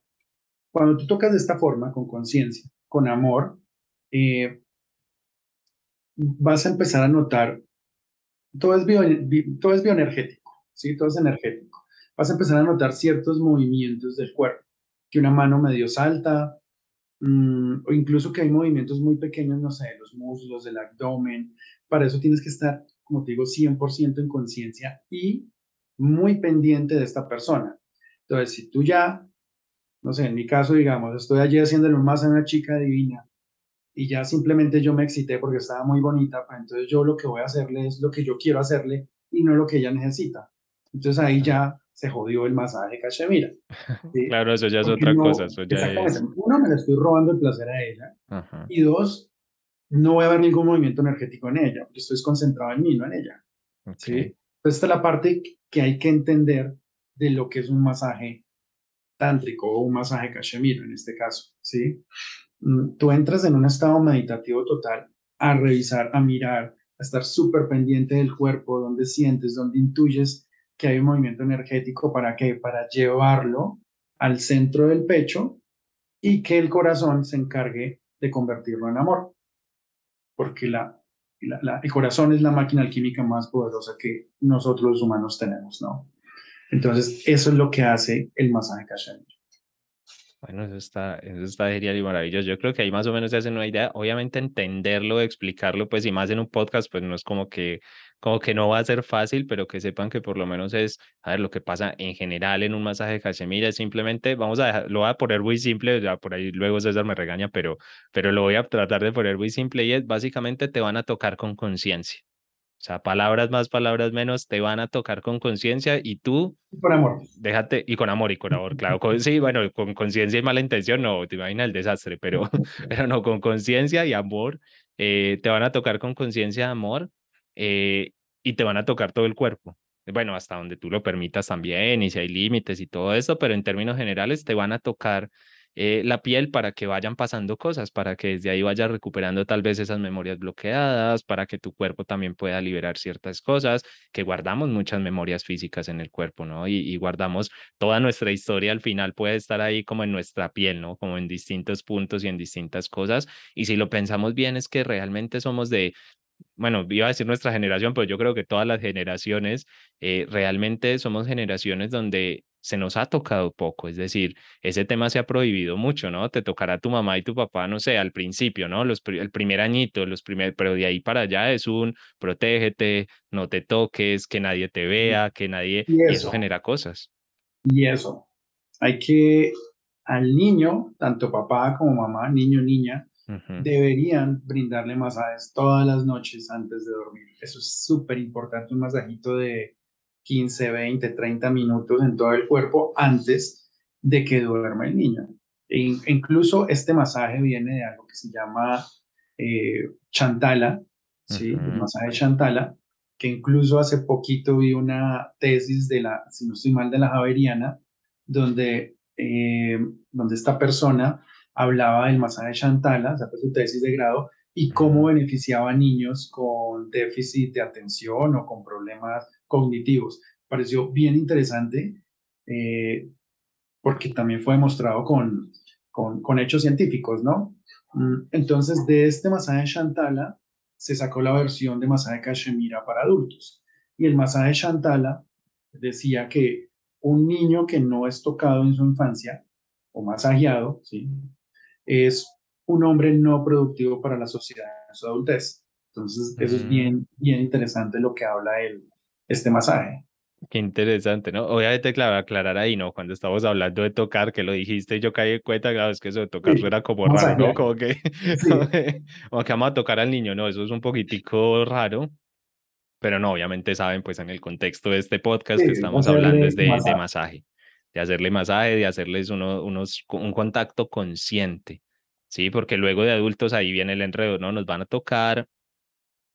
Cuando tú tocas de esta forma, con conciencia, con amor, eh, vas a empezar a notar, todo es, bio, todo es bioenergético, ¿sí? Todo es energético vas a empezar a notar ciertos movimientos del cuerpo, que una mano medio salta, mm, o incluso que hay movimientos muy pequeños, no sé, los muslos, del abdomen. Para eso tienes que estar, como te digo, 100% en conciencia y muy pendiente de esta persona. Entonces, si tú ya, no sé, en mi caso, digamos, estoy allí haciéndole un más a una chica divina y ya simplemente yo me excité porque estaba muy bonita, pues entonces yo lo que voy a hacerle es lo que yo quiero hacerle y no lo que ella necesita. Entonces ahí ya se jodió el masaje cachemira. *laughs* Claro, eso ya es otra cosa. Eso ya exactamente. Uno, me le estoy robando el placer a ella. Y dos, no voy a ver ningún movimiento energético en ella, porque estoy concentrado en mí, no en ella. ¿sí? Entonces, esta es la parte que hay que entender de lo que es un masaje tántrico o un masaje cachemira en este caso. ¿sí? Mm, tú entras en un estado meditativo total a revisar, a mirar, a estar súper pendiente del cuerpo, donde sientes, donde intuyes que hay un movimiento energético para qué? Para llevarlo al centro del pecho y que el corazón se encargue de convertirlo en amor. Porque la, el corazón es la máquina alquímica más poderosa que nosotros los humanos tenemos, ¿no? Entonces, eso es lo que hace el masaje Kashan. Bueno, eso está, eso está genial y maravilloso. Yo creo que ahí más o menos se hacen una idea. Obviamente entenderlo, explicarlo, pues y más en un podcast, pues no es como que, como que no va a ser fácil, pero que sepan que por lo menos es, a ver, lo que pasa en general en un masaje de Casemira es simplemente, vamos a dejar, lo voy a poner muy simple, ya por ahí luego César me regaña, pero, pero lo voy a tratar de poner muy simple y es básicamente te van a tocar con conciencia. O sea, palabras más, palabras menos, te van a tocar con conciencia y tú... Con amor. Déjate, y con amor, y con amor, claro. sí, bueno, con conciencia y mala intención, no, te imaginas el desastre, pero, *laughs* pero no, con conciencia y amor, eh, te van a tocar con conciencia y amor eh, y te van a tocar todo el cuerpo. Bueno, hasta donde tú lo permitas también, y si hay límites y todo eso, pero en términos generales te van a tocar eh, la piel para que vayan pasando cosas, para que desde ahí vayas recuperando tal vez esas memorias bloqueadas, para que tu cuerpo también pueda liberar ciertas cosas, que guardamos muchas memorias físicas en el cuerpo, ¿no? Y, y guardamos toda nuestra historia al final puede estar ahí como en nuestra piel, ¿no? Como en distintos puntos y en distintas cosas. Y si lo pensamos bien, es que realmente somos de bueno, iba a decir nuestra generación, pero yo creo que todas las generaciones, eh, realmente somos generaciones donde se nos ha tocado poco, es decir, ese tema se ha prohibido mucho, ¿no? Te tocará tu mamá y tu papá, no sé, al principio, ¿no? Los, el primer añito, los primer, pero de ahí para allá es un protégete, no te toques, que nadie te vea, que nadie, y eso, genera cosas. Y eso, hay que al niño, tanto papá como mamá, niño, niña, deberían brindarle masajes todas las noches antes de dormir. Eso es súper importante, un masajito de 15, 20, 30 minutos en todo el cuerpo antes de que duerma el niño. E incluso este masaje viene de algo que se llama eh, Chantala, ¿sí? el masaje Chantala, que incluso hace poquito vi una tesis de la, si no estoy mal, de la Javeriana, donde, eh, donde esta persona hablaba del masaje Chantala, o sea, su tesis de grado, y cómo beneficiaba a niños con déficit de atención o con problemas cognitivos. Pareció bien interesante eh, porque también fue demostrado con, con, con hechos científicos, ¿no? Mm, entonces, de este masaje Shantala se sacó la versión de masaje Kashemira para adultos. Y el masaje Shantala decía que un niño que no es tocado en su infancia o masajeado, ¿sí? Es un hombre no productivo para la sociedad en su adultez. Entonces, eso es bien, bien interesante lo que habla el, este masaje. Qué interesante, ¿no? Obviamente, claro, aclarar ahí, ¿no? Cuando estamos hablando de tocar, que lo dijiste, yo caí en cuenta, claro, es que eso de tocar suena como raro, ¿no? Como que, *laughs* como que vamos a tocar al niño, ¿no? Eso es un poquitico raro, pero no, obviamente saben, pues en el contexto de este podcast que estamos hablando es de masaje. de masaje, de hacerle masaje, de hacerles uno, unos, un contacto consciente, ¿sí? Porque luego de adultos ahí viene el enredo, ¿no? Nos van a tocar,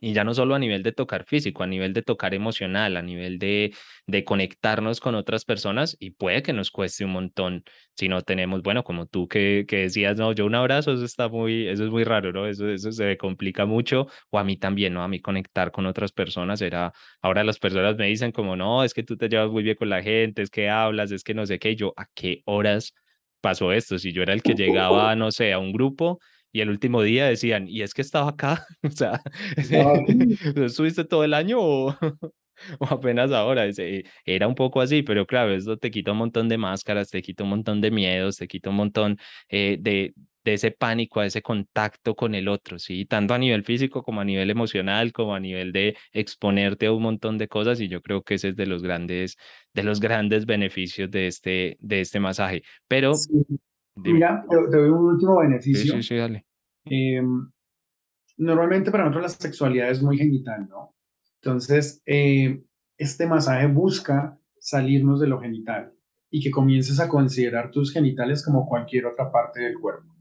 y ya no solo a nivel de tocar físico, a nivel de tocar emocional, a nivel de, de conectarnos con otras personas y puede que nos cueste un montón si no tenemos, bueno, como tú que, que decías, no, yo un abrazo, eso está muy, eso es muy raro, ¿no? Eso, eso se complica mucho o a mí también, ¿no? A mí conectar con otras personas era, ahora las personas me dicen como, no, es que tú te llevas muy bien con la gente, es que hablas, es que no sé qué, yo, ¿a qué horas pasó esto? Si yo era el que llegaba, *laughs* no sé, a un grupo y el último día decían, ¿y es que estaba acá? *laughs* o sea, *laughs* ¿estuviste todo el año o, *laughs* o apenas ahora? Era un poco así, pero claro, eso te quita un montón de máscaras, te quita un montón de miedos, te quita un montón eh, de, de ese pánico, a ese contacto con el otro, ¿sí? Tanto a nivel físico como a nivel emocional, como a nivel de exponerte a un montón de cosas y yo creo que ese es de los grandes, de los grandes beneficios de este, de este masaje. Pero Mira, te, doy un último beneficio. Sí, sí, sí, dale. Em, normalmente para nosotros la sexualidad es muy genital, ¿no? Entonces, eh, este masaje busca salirnos de lo genital y que comiences a considerar tus genitales como cualquier otra parte del cuerpo.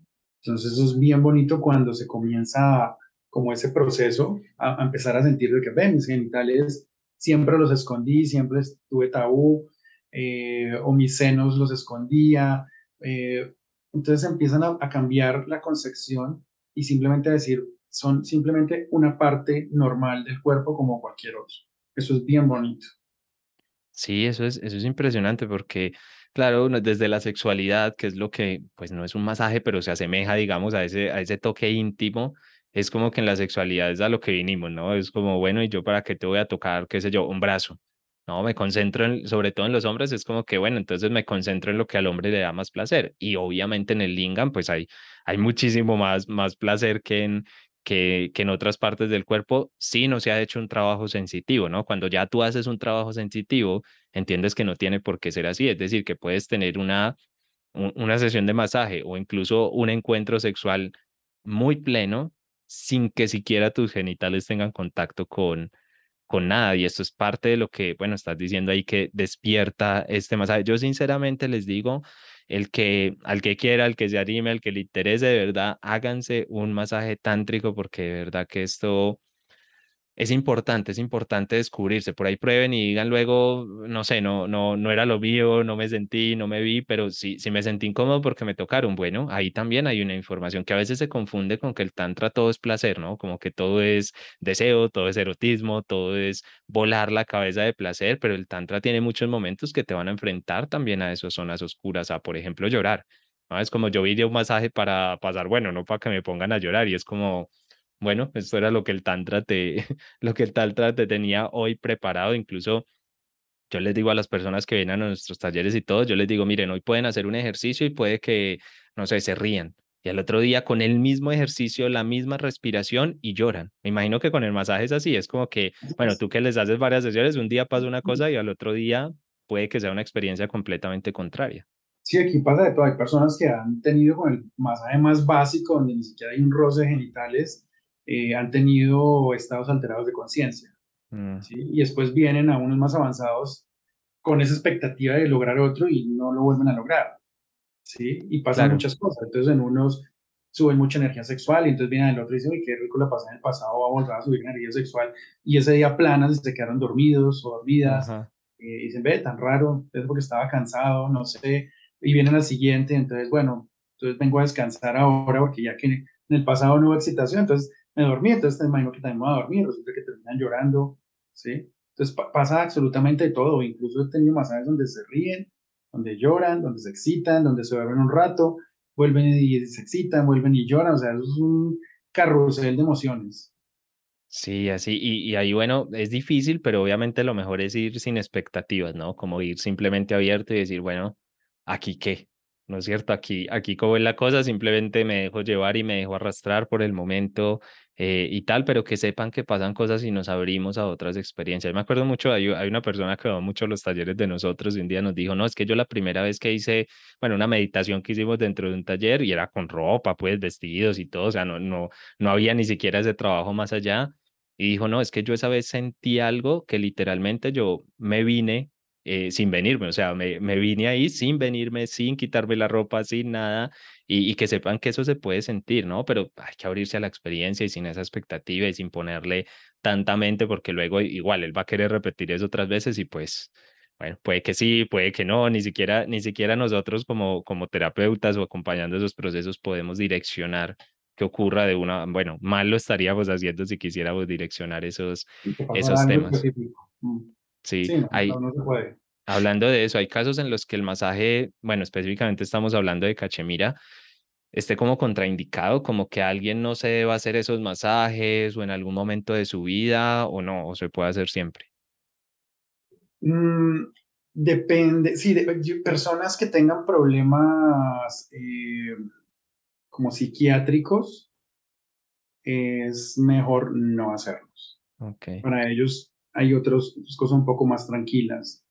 Entonces, eso es bien bonito cuando se comienza como ese proceso a, empezar a sentir de que, ven, mis genitales siempre los escondí, siempre estuve tabú, eh, o mis senos los escondía, eh, entonces empiezan a, cambiar la concepción y simplemente decir, son simplemente una parte normal del cuerpo como cualquier otro. Eso es bien bonito. Sí, eso es, eso es impresionante porque, claro, desde la sexualidad, que es lo que, pues no es un masaje, pero se asemeja, digamos, a ese, a ese toque íntimo, es como que en la sexualidad es a lo que vinimos, ¿no? Es como, bueno, ¿y yo para qué te voy a tocar, qué sé yo, un brazo? No, me concentro en, sobre todo en los hombres, es como que, bueno, entonces me concentro en lo que al hombre le da más placer. Y obviamente en el lingam, pues hay, hay muchísimo más, más placer que en, que, en otras partes del cuerpo, si no se ha hecho un trabajo sensitivo, ¿no? Cuando ya tú haces un trabajo sensitivo, entiendes que no tiene por qué ser así, es decir, que puedes tener una, una sesión de masaje o incluso un encuentro sexual muy pleno sin que siquiera tus genitales tengan contacto con, con nada. Y esto es parte de lo que, bueno, estás diciendo ahí que despierta este masaje. Yo sinceramente les digo, el que, al que quiera, al que se anime, al que le interese, de verdad, háganse un masaje tántrico porque de verdad que esto es importante, es importante descubrirse. Por ahí prueben y digan luego, no sé, no, no, no era lo mío, no me sentí, no me vi, pero sí, sí me sentí incómodo porque me tocaron. Bueno, ahí también hay una información que a veces se confunde con que el tantra todo es placer, ¿no? Como que todo es deseo, todo es erotismo, todo es volar la cabeza de placer, pero el tantra tiene muchos momentos que te van a enfrentar también a esas zonas oscuras, a por ejemplo llorar. ¿no? Es como yo vi un masaje para pasar, bueno, no para que me pongan a llorar y es como bueno, eso era lo que el Tantra te, *laughs* lo que el Tantra te tenía hoy preparado. Incluso yo les digo a las personas que vienen a nuestros talleres y todo, yo les digo, miren, hoy pueden hacer un ejercicio y puede que, no sé, se rían. Y al otro día con el mismo ejercicio, la misma respiración y lloran. Me imagino que con el masaje es así, es como que, bueno, tú que les haces varias sesiones, un día pasa una cosa y al otro día puede que sea una experiencia completamente contraria. Sí, aquí pasa de todo. Hay personas que han tenido con el masaje más básico, donde ni siquiera hay un roce de genitales, eh, han tenido estados alterados de conciencia. Mm. Y después vienen a unos más avanzados con esa expectativa de lograr otro y no lo vuelven a lograr. ¿sí? Y pasan muchas cosas. Entonces en unos suben mucha energía sexual y entonces viene el otro y dicen, uy, qué rico la pasé en el pasado, va a volver a subir energía sexual. Y ese día planas y se quedaron dormidos o dormidas. Eh, y dicen, ve, tan raro, es porque estaba cansado, no sé. Y vienen al siguiente, entonces, bueno, entonces vengo a descansar ahora porque ya que en el pasado no hubo excitación, entonces me dormí, entonces te imagino que también me voy a dormir, resulta que terminan llorando, ¿sí? Entonces pasa absolutamente todo, incluso he tenido masajes donde se ríen, donde lloran, donde se excitan, donde se duermen un rato, vuelven y se excitan, vuelven y lloran, o sea, eso es un carrusel de emociones. Sí, así, y, y ahí, bueno, es difícil, pero obviamente lo mejor es ir sin expectativas, ¿no? Como ir simplemente abierto y decir, bueno, ¿aquí qué? ¿No es cierto? Aquí, aquí como es la cosa, simplemente me dejo llevar y me dejo arrastrar por el momento eh, y tal, pero que sepan que pasan cosas y nos abrimos a otras experiencias. Me acuerdo mucho, hay, hay una persona que va mucho a los talleres de nosotros y un día nos dijo, no, es que yo la primera vez que hice, bueno, una meditación que hicimos dentro de un taller y era con ropa, pues vestidos y todo, o sea, no, no, no había ni siquiera ese trabajo más allá. Y dijo, no, es que yo esa vez sentí algo que literalmente yo me vine eh, sin venirme, o sea, me, me, vine ahí sin venirme, sin quitarme la ropa, sin nada, y, y, que sepan que eso se puede sentir, ¿no? Pero hay que abrirse a la experiencia y sin esa expectativa y sin ponerle tanta mente, porque luego igual él va a querer repetir eso otras veces y pues, bueno, puede que sí, puede que no, ni siquiera, ni siquiera nosotros como, como terapeutas o acompañando esos procesos podemos direccionar que ocurra de una, bueno, mal lo estaríamos haciendo si quisiéramos direccionar esos, esos temas. Mm. Sí, hay, hablando de eso, hay casos en los que el masaje, bueno, específicamente estamos hablando de cachemira, esté como contraindicado, como que alguien no se deba hacer esos masajes o en algún momento de su vida o no, o se puede hacer siempre. Mm, depende, sí, de, personas que tengan problemas eh, como psiquiátricos, es mejor no hacerlos. Okay. Para ellos hay otras cosas un poco más tranquilas,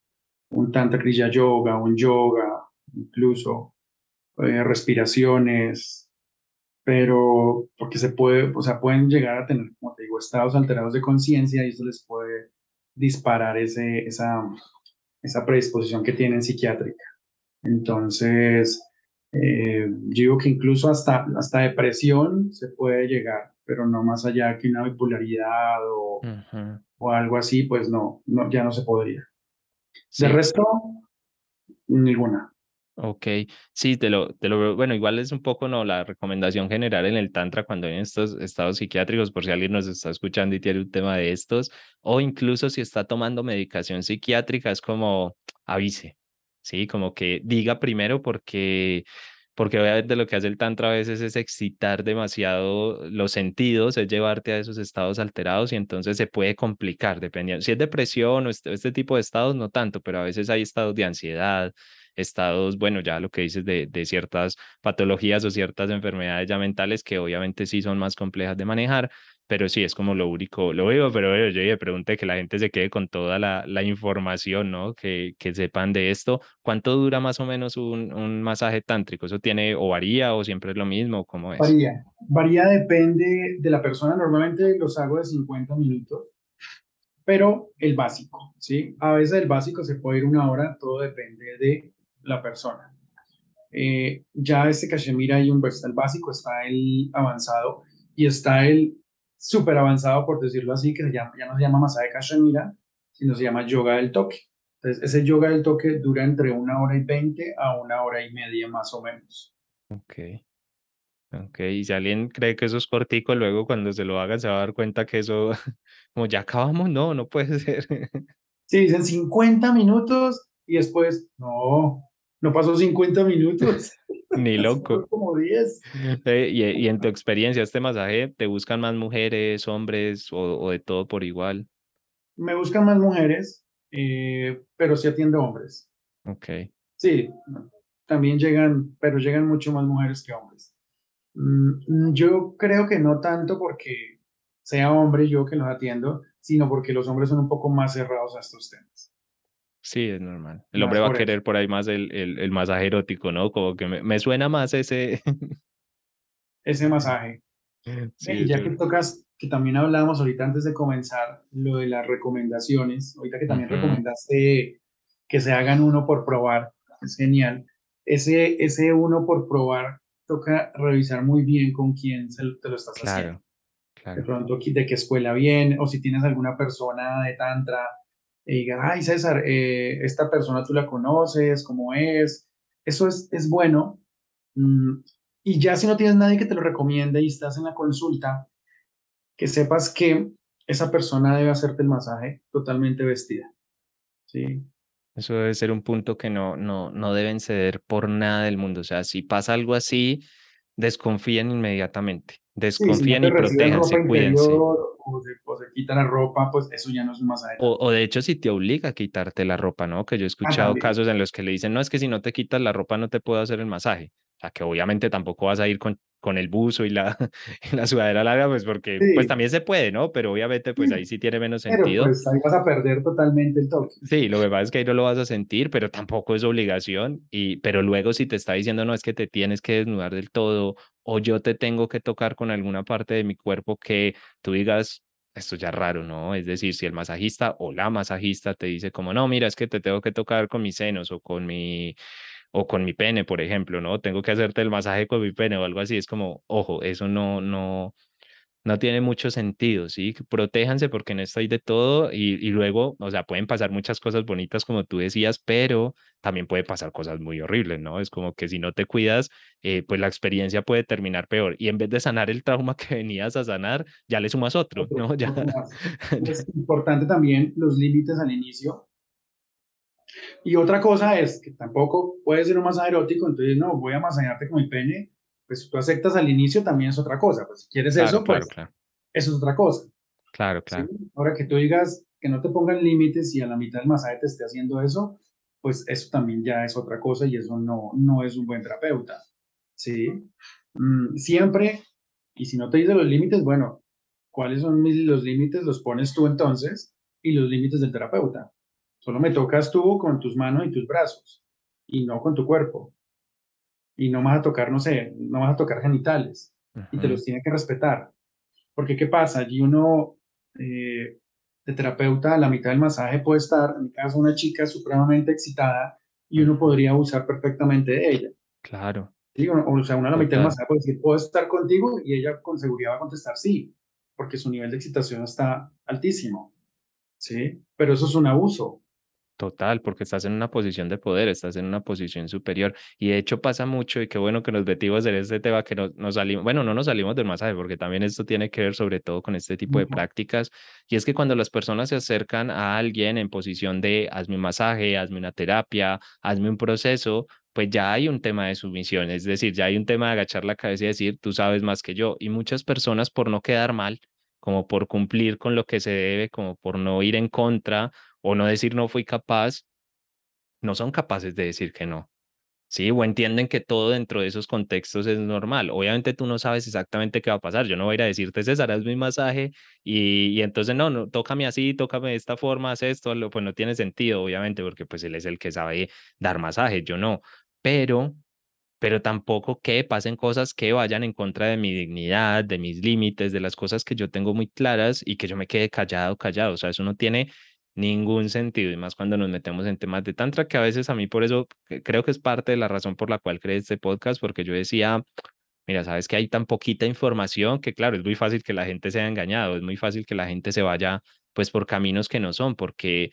un tantra kriya yoga, un yoga, incluso eh, respiraciones, pero porque se puede, o sea, pueden llegar a tener, como te digo, estados alterados de conciencia y eso les puede disparar ese, esa, esa predisposición que tienen psiquiátrica. Entonces, eh, digo que incluso hasta, hasta depresión se puede llegar, pero no más allá que una bipolaridad o, o algo así, pues no, no ya no se podría. De resto, ninguna. Ok, sí, te lo, te lo, bueno, igual es un poco no la recomendación general en el Tantra cuando hay estos estados psiquiátricos, por si alguien nos está escuchando y tiene un tema de estos, o incluso si está tomando medicación psiquiátrica, es como avise, ¿sí? Como que diga primero porque porque obviamente lo que hace el tantra a veces es excitar demasiado los sentidos, es llevarte a esos estados alterados y entonces se puede complicar dependiendo. Si es depresión o este, este tipo de estados, no tanto, pero a veces hay estados de ansiedad, estados, bueno, ya lo que dices de, de ciertas patologías o ciertas enfermedades ya mentales que obviamente sí son más complejas de manejar, pero sí, es como lo único, lo veo, pero yo le pregunté que la gente se quede con toda la, la información, ¿no? Que, que, sepan de esto. ¿Cuánto dura más o menos un, un, masaje tántrico? ¿Eso tiene o varía o siempre es lo mismo? ¿Cómo es? Varía, varía depende de la persona. Normalmente los hago de 50 minutos, pero el básico, ¿sí? A veces el básico se puede ir una hora, todo depende de la persona. Eh, ya este cachemira hay un, está el básico, está el avanzado y está el súper avanzado, por decirlo así, que se llama, ya no se llama masaje Kashmira, sino se llama yoga del toque. Entonces, ese yoga del toque dura entre una hora y veinte a una hora y media más o menos. Ok. Ok, y si alguien cree que eso es cortico, luego cuando se lo haga se va a dar cuenta que eso, *laughs* como ya acabamos, no, no puede *laughs* ser. Sí, dicen 50 minutos y después, no, no pasó 50 minutos. *laughs* Ni *laughs* loco. como 10. Eh, y, y, en tu experiencia, este masaje, ¿te buscan más mujeres, hombres o, o de todo por igual? Me buscan más mujeres, eh, pero sí atiendo hombres. Ok. Sí, también llegan, pero llegan mucho más mujeres que hombres. Mm, yo creo que no tanto porque sea hombre yo que los atiendo, sino porque los hombres son un poco más cerrados a estos temas. Sí, es normal. El hombre va a querer por ahí más el, el, el, masaje erótico, ¿no? Como que me, me suena más ese... *laughs* ese masaje. Sí, y ya que tocas, que también hablábamos ahorita antes de comenzar, lo de las recomendaciones, ahorita que también recomendaste que se hagan uno por probar, es genial. Ese, ese uno por probar toca revisar muy bien con quién se, te lo estás haciendo. Claro. De pronto, de qué escuela viene, o si tienes alguna persona de tantra y digan, ay César, eh, esta persona tú la conoces, cómo es. Eso es, es bueno. Mm, y ya si no tienes nadie que te lo recomiende y estás en la consulta, que sepas que esa persona debe hacerte el masaje totalmente vestida. ¿sí? Eso debe ser un punto que no, no, no deben ceder por nada del mundo. O sea, si pasa algo así, desconfíen inmediatamente. Sí, si no Desconfíen y protéjanse, cuídense. interior o se, o se quita la ropa, pues eso ya no es un masaje. O, o de hecho, si te obliga a quitarte la ropa, ¿no? Que yo he Ah, escuchado casos en los que le dicen, no, es que si no te quitas la ropa no te puedo hacer el masaje. O sea, que obviamente tampoco vas a ir con, con el buzo y la, *laughs* la sudadera larga, pues porque, pues también se puede, ¿no? Pero obviamente, pues ahí sí, sí tiene menos pero sentido. pues ahí vas a perder totalmente el toque. Sí, lo que pasa es que ahí no lo vas a sentir, pero tampoco es obligación. Y, pero luego si te está diciendo, no, es que te tienes que desnudar del todo, o yo te tengo que tocar con alguna parte de mi cuerpo que tú digas, esto ya es raro, ¿no? Es decir, si el masajista o la masajista te dice como, no, mira, es que te tengo que tocar con mis senos o con mi, o con mi pene, por ejemplo, ¿no? Tengo que hacerte el masaje con mi pene o algo así, es como, ojo, eso no, no, no tiene mucho sentido, ¿sí? Protéjanse porque en esto hay de todo y, y luego, o sea, pueden pasar muchas cosas bonitas como tú decías, pero también puede pasar cosas muy horribles, ¿no? Es como que si no te cuidas, eh, pues la experiencia puede terminar peor y en vez de sanar el trauma *laughs* que venías a sanar, ya le sumas otro, ¿no? *laughs* Ya- *laughs* Es importante también los límites al inicio. Y otra cosa es que tampoco puede ser un masaje erótico, entonces no, voy a masajearte con mi pene. Pues si tú aceptas al inicio también es otra cosa. Pues si quieres Claro, eso, claro, pues claro, eso es otra cosa. claro, ¿sí? claro, Ahora que tú digas que no te pongan límites y a la mitad del masaje te esté haciendo eso, pues eso también ya es otra cosa y eso no, no es un buen terapeuta. ¿sí? Mm, siempre, y si no te dice los límites, bueno, ¿cuáles son mis, los límites? Los pones tú entonces y los límites del terapeuta. Solo me tocas tú con tus manos y tus brazos y no con tu cuerpo. Y no vas a tocar, no sé, no vas a tocar genitales y te los tiene que respetar. Porque ¿qué pasa? Allí uno, eh, de terapeuta, a la mitad del masaje puede estar, en mi caso, una chica supremamente excitada y uno podría abusar perfectamente de ella. Claro, ¿sí? O, sea, uno a la mitad del masaje puede decir, ¿puedo estar contigo? Y ella con seguridad va a contestar sí, porque su nivel de excitación está altísimo. ¿sí? Pero eso es un abuso. Total, porque estás en una posición de poder, estás en una posición superior. Y de hecho pasa mucho, y qué bueno que nos metimos en este tema, que no, nos salimos, bueno, no nos salimos del masaje, porque también esto tiene que ver sobre todo con este tipo de prácticas. Y es que cuando las personas se acercan a alguien en posición de hazme un masaje, hazme una terapia, hazme un proceso, pues ya hay un tema de sumisión, es decir, ya hay un tema de agachar la cabeza y decir, tú sabes más que yo. Y muchas personas por no quedar mal, como por cumplir con lo que se debe, como por no ir en contra o no decir no fui capaz, no son capaces de decir que no. Sí, o entienden que todo dentro de esos contextos es normal. Obviamente tú no sabes exactamente qué va a pasar. Yo no voy a ir a decirte, César, haz mi masaje y, y entonces no, no, tócame así, tócame de esta forma, haz esto, pues no tiene sentido, obviamente, porque pues él es el que sabe dar masaje, yo no. Pero pero tampoco que pasen cosas que vayan en contra de mi dignidad, de mis límites, de las cosas que yo tengo muy claras y que yo me quede callado, callado. O sea, eso no tiene ningún sentido y más cuando nos metemos en temas de tantra, que a veces a mí por eso creo que es parte de la razón por la cual creé este podcast, porque yo decía, mira, sabes que hay tan poquita información que claro, es muy fácil que la gente sea engañado, es muy fácil que la gente se vaya pues por caminos que no son, porque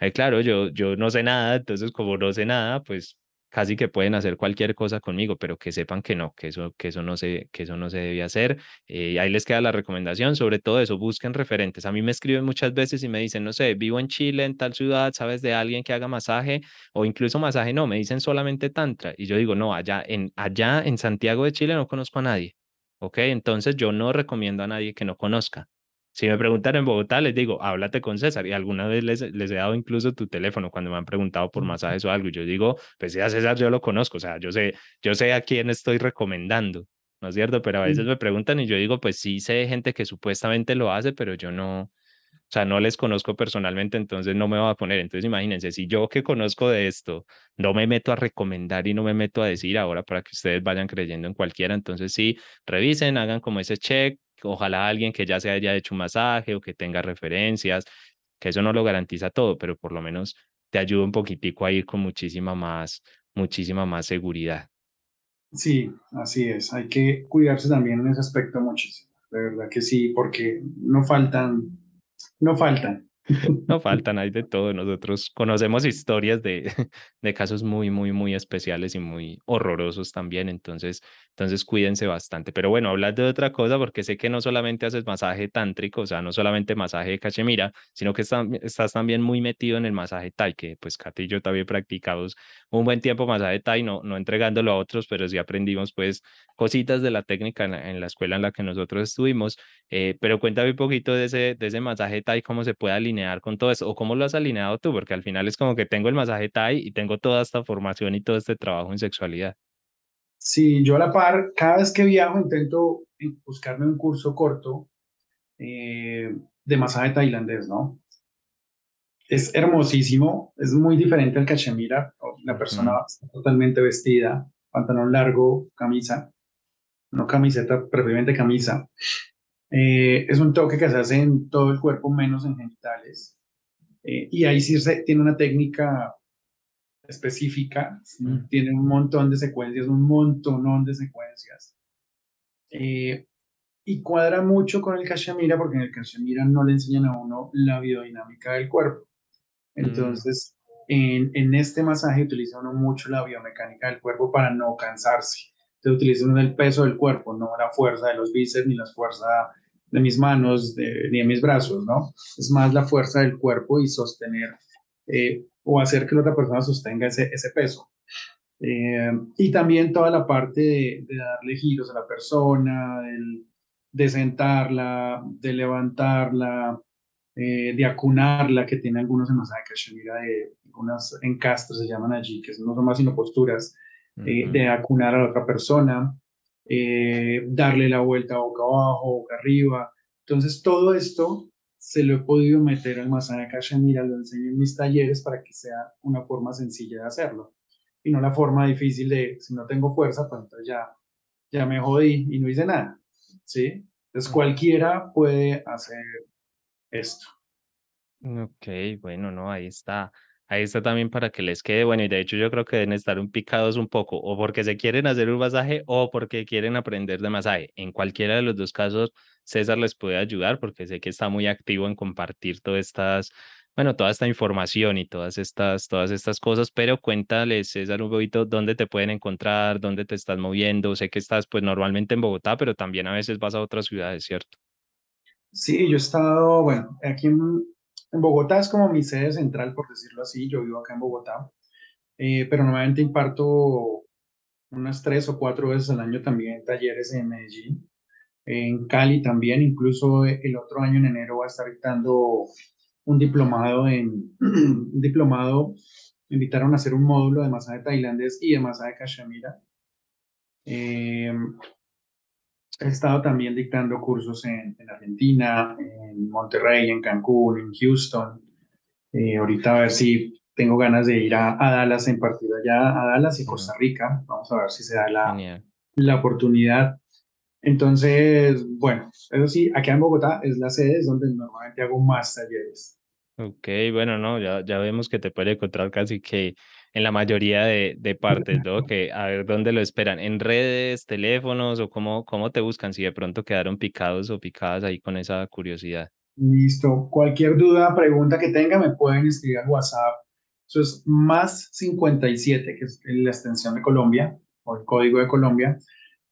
eh, claro, yo, yo no sé nada, entonces como no sé nada, pues casi que pueden hacer cualquier cosa conmigo, pero que sepan que no, que eso, que eso no se, que eso no se debe hacer. Eh, ahí les queda la recomendación, sobre todo eso, busquen referentes. A mí me escriben muchas veces y me dicen, no sé, vivo en Chile, en tal ciudad, ¿sabes de alguien que haga masaje? O incluso masaje, no, me dicen solamente tantra. Y yo digo, no, allá en, allá en Santiago de Chile no conozco a nadie. ¿Ok? Entonces yo no recomiendo a nadie que no conozca. Si me preguntan en Bogotá, les digo, háblate con César. Y alguna vez les, les he dado incluso tu teléfono cuando me han preguntado por masajes o algo. Y yo digo, pues sí, a César yo lo conozco. O sea, yo sé, yo sé a quién estoy recomendando, ¿no es cierto? Pero a veces me preguntan y yo digo, pues sí sé de gente que supuestamente lo hace, pero yo no, o sea, no les conozco personalmente, entonces no me voy a poner. Entonces imagínense, si yo que conozco de esto, no me meto a recomendar y no me meto a decir ahora para que ustedes vayan creyendo en cualquiera, entonces sí, revisen, hagan como ese check ojalá alguien que ya se haya hecho un masaje o que tenga referencias, que eso no lo garantiza todo, pero por lo menos te ayuda un poquitico a ir con muchísima más, muchísima más seguridad. Sí, así es. Hay que cuidarse también en ese aspecto muchísimo. De verdad que sí, porque no faltan, no faltan. No *laughs* faltan, hay de todo. Nosotros conocemos historias de, *laughs* de casos muy, muy, muy especiales y muy horrorosos también. Entonces, entonces cuídense bastante. Pero bueno, hablas de otra cosa porque sé que no solamente haces masaje tántrico, o sea, no solamente masaje de cachemira, sino que estás también muy metido en el masaje Thai, que pues Katy y yo también practicamos un buen tiempo masaje Thai, no, no entregándolo a otros, pero sí aprendimos pues cositas de la técnica en la, escuela en la que nosotros estuvimos. Eh, pero cuéntame un poquito de ese, de ese masaje Thai, cómo se puede alinear con todo eso, o cómo lo has alineado tú, porque al final es como que tengo el masaje Thai y tengo toda esta formación y todo este trabajo en sexualidad. Sí, yo a la par, cada vez que viajo intento buscarme un curso corto eh, de masaje tailandés, ¿no? Es hermosísimo, es muy diferente al cachemira, la persona está totalmente vestida, pantalón largo, camisa, no camiseta, preferiblemente camisa. Eh, es un toque que se hace en todo el cuerpo menos en genitales. Eh, y ahí sí se, tiene una técnica específica, tiene un montón de secuencias, un montón de secuencias. Eh, y cuadra mucho con el Kashmira porque en el Kashmira no le enseñan a uno la biodinámica del cuerpo. Mm. Entonces, en, en, este masaje utiliza uno mucho la biomecánica del cuerpo para no cansarse. Entonces utiliza uno el peso del cuerpo, no la fuerza de los bíceps ni la fuerza de mis manos ni de mis brazos, ¿no? Es más la fuerza del cuerpo y sostener eh, o hacer que la otra persona sostenga ese, ese peso. Eh, y también toda la parte de, darle giros a la persona, de sentarla, de levantarla, eh, de acunarla, que tiene algunos en cachemira, de unas encastres se llaman allí, que no son más sino posturas, de acunar a la otra persona, darle la vuelta boca abajo, boca arriba. Entonces todo esto se lo he podido meter al masaje Kashmira, lo enseño en mis talleres para que sea una forma sencilla de hacerlo y no la forma difícil de si no tengo fuerza, pues entonces ya, ya me jodí y no hice nada, ¿sí? Entonces cualquiera puede hacer esto. Ok, bueno, no, ahí está. Ahí está también para que les quede bueno y de hecho yo creo que deben estar un picados un poco o porque se quieren hacer un masaje o porque quieren aprender de masaje. En cualquiera de los dos casos, César les puede ayudar porque sé que está muy activo en compartir todas estas, bueno, toda esta información y todas estas, todas estas cosas, pero cuéntales, César, un poquito dónde te pueden encontrar, dónde te estás moviendo. Sé que estás pues normalmente en Bogotá, pero también a veces vas a otras ciudades, ¿cierto? Sí, yo he estado, bueno, aquí en, en Bogotá es como mi sede central, por decirlo así. Yo vivo acá en Bogotá, eh, pero normalmente imparto unas tres o cuatro veces al año también talleres en Medellín, en Cali también. Incluso el otro año en enero va a estar dictando un diplomado en *clears throat* un diplomado. Me invitaron a hacer un módulo de masaje tailandés y de masaje cachemira. Eh, He estado también dictando cursos en, Argentina, en Monterrey, en Cancún, en Houston. Eh, ahorita a ver si tengo ganas de ir a, Dallas en partido allá, a Dallas y Costa Rica. Vamos a ver si se da la, la oportunidad. Entonces, bueno, eso sí, aquí en Bogotá es la sede, es donde normalmente hago más talleres. Ok, bueno, no, ya, ya vemos que te puede encontrar casi que en la mayoría de, de partes, ¿no? Que a ver dónde lo esperan, en redes, teléfonos o cómo, cómo te buscan si de pronto quedaron picados o picadas ahí con esa curiosidad. Listo. Cualquier duda, pregunta que tenga, me pueden escribir al WhatsApp. Eso es más 57, que es la extensión de Colombia o el código de Colombia,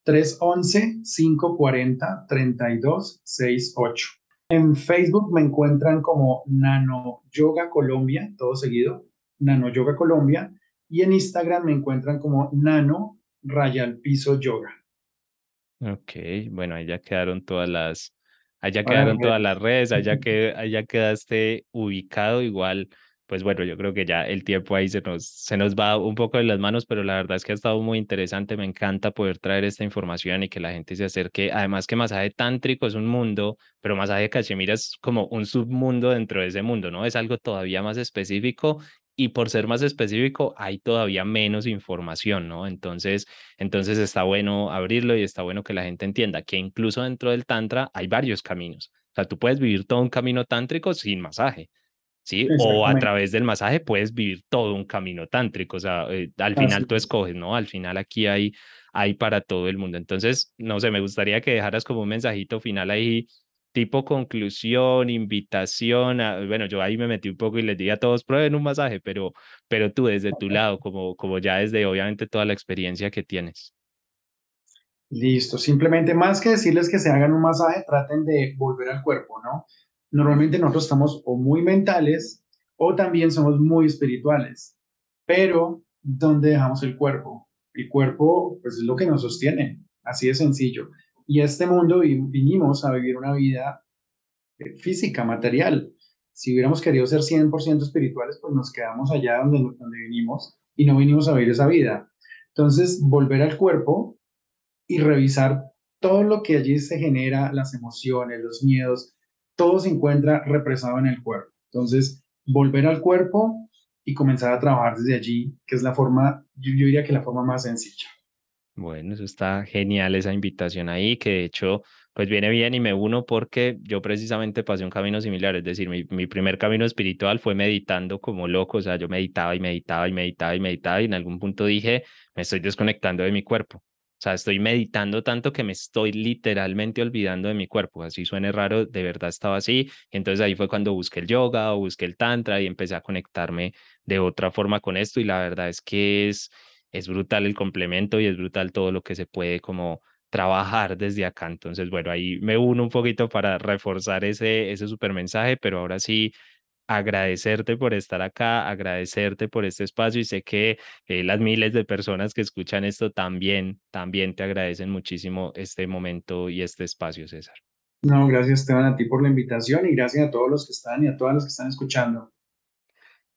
311-540-3268. En Facebook me encuentran como Nano Yoga Colombia, todo seguido. Nano Yoga Colombia, y en Instagram me encuentran como Nano Rayal Piso Yoga. Ok, bueno, ahí ya quedaron todas las, allá quedaron todas las redes, allá, *laughs* que, allá quedaste ubicado igual pues bueno, yo creo que ya el tiempo ahí se nos, se nos va un poco de las manos, pero la verdad es que ha estado muy interesante. Me encanta poder traer esta información y que la gente se acerque. Además que masaje tántrico es un mundo, pero masaje cachemira es como un submundo dentro de ese mundo, ¿no? Es algo todavía más específico y por ser más específico hay todavía menos información, ¿no? Entonces, entonces está bueno abrirlo y está bueno que la gente entienda que incluso dentro del tantra hay varios caminos. O sea, tú puedes vivir todo un camino tántrico sin masaje. ¿sí? O a través del masaje puedes vivir todo un camino tántrico, o sea, eh, al final tú escoges, ¿no? Al final aquí hay, hay para todo el mundo. Entonces, no sé, me gustaría que dejaras como un mensajito final ahí, tipo conclusión, invitación, bueno, yo ahí me metí un poco y les di a todos, prueben un masaje, pero, pero tú desde tu lado, como, como ya desde obviamente toda la experiencia que tienes. Listo, simplemente más que decirles que se hagan un masaje, traten de volver al cuerpo, ¿no? Normalmente nosotros estamos o muy mentales o también somos muy espirituales, pero ¿dónde dejamos el cuerpo? El cuerpo pues es lo que nos sostiene, así de sencillo. Y a este mundo vinimos a vivir una vida eh, física, material. Si hubiéramos querido ser 100% espirituales, pues nos quedamos allá donde, donde vinimos y no vinimos a vivir esa vida. Entonces, volver al cuerpo y revisar todo lo que allí se genera, las emociones, los miedos, todo se encuentra represado en el cuerpo. Entonces, volver al cuerpo y comenzar a trabajar desde allí, que es la forma, yo, diría que la forma más sencilla. Bueno, eso está genial, esa invitación ahí, que de hecho, pues viene bien y me uno porque yo precisamente pasé un camino similar, es decir, mi, mi primer camino espiritual fue meditando como loco, o sea, yo meditaba y meditaba y meditaba y meditaba y en algún punto dije, me estoy desconectando de mi cuerpo. O sea, estoy meditando tanto que me estoy literalmente olvidando de mi cuerpo. Así suene raro, de verdad estaba así. Entonces ahí fue cuando busqué el yoga o busqué el tantra y empecé a conectarme de otra forma con esto. Y la verdad es que es, es brutal el complemento y es brutal todo lo que se puede como trabajar desde acá. Entonces, bueno, ahí me uno un poquito para reforzar ese, ese super mensaje, pero ahora sí agradecerte por estar acá, agradecerte por este espacio y sé que eh, las miles de personas que escuchan esto también, también te agradecen muchísimo este momento y este espacio, César. No, gracias Esteban a ti por la invitación y gracias a todos los que están y a todas las que están escuchando.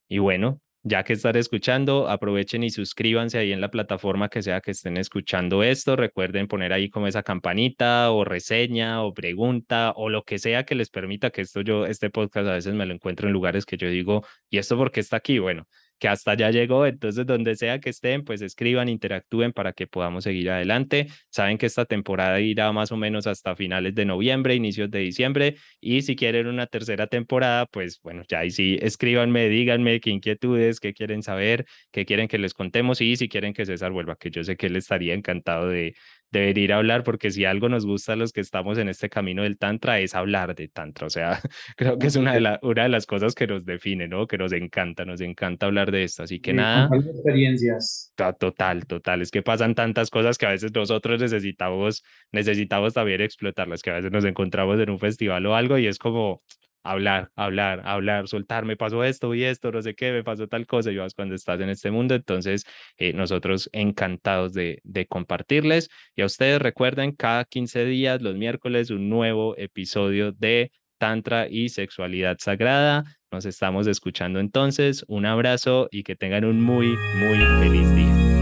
Y bueno, ya que están escuchando, aprovechen y suscríbanse ahí en la plataforma que sea que estén escuchando esto. Recuerden poner ahí como esa campanita o reseña o pregunta o lo que sea que les permita que esto yo, este podcast a veces me lo encuentro en lugares que yo digo, ¿y esto por qué está aquí? Bueno, que hasta ya llegó. Entonces, donde sea que estén, pues escriban, interactúen para que podamos seguir adelante. Saben que esta temporada irá más o menos hasta finales de noviembre, inicios de diciembre. Y si quieren una tercera temporada, pues bueno, ya ahí sí, escríbanme, díganme qué inquietudes, qué quieren saber, qué quieren que les contemos y si quieren que César vuelva, que yo sé que él estaría encantado de, de venir a hablar, porque si algo nos gusta a los que estamos en este camino del Tantra es hablar de Tantra. O sea, *laughs* creo que es una de, una de las cosas que nos define, ¿no? Que nos encanta, nos encanta hablar de esto. Así que nada. experiencias. Total, total. Es que pasan tantas cosas que a veces nosotros necesitamos, necesitamos también explotarlas, que a veces nos encontramos en un festival o algo y es como, hablar, hablar, hablar, soltar, me pasó esto y esto, no sé qué, me pasó tal cosa, y vas cuando estás en este mundo, entonces eh, nosotros encantados de, de compartirles y a ustedes recuerden cada 15 días, los miércoles, un nuevo episodio de Tantra y Sexualidad Sagrada. Nos estamos escuchando entonces, un abrazo y que tengan un muy, muy feliz día.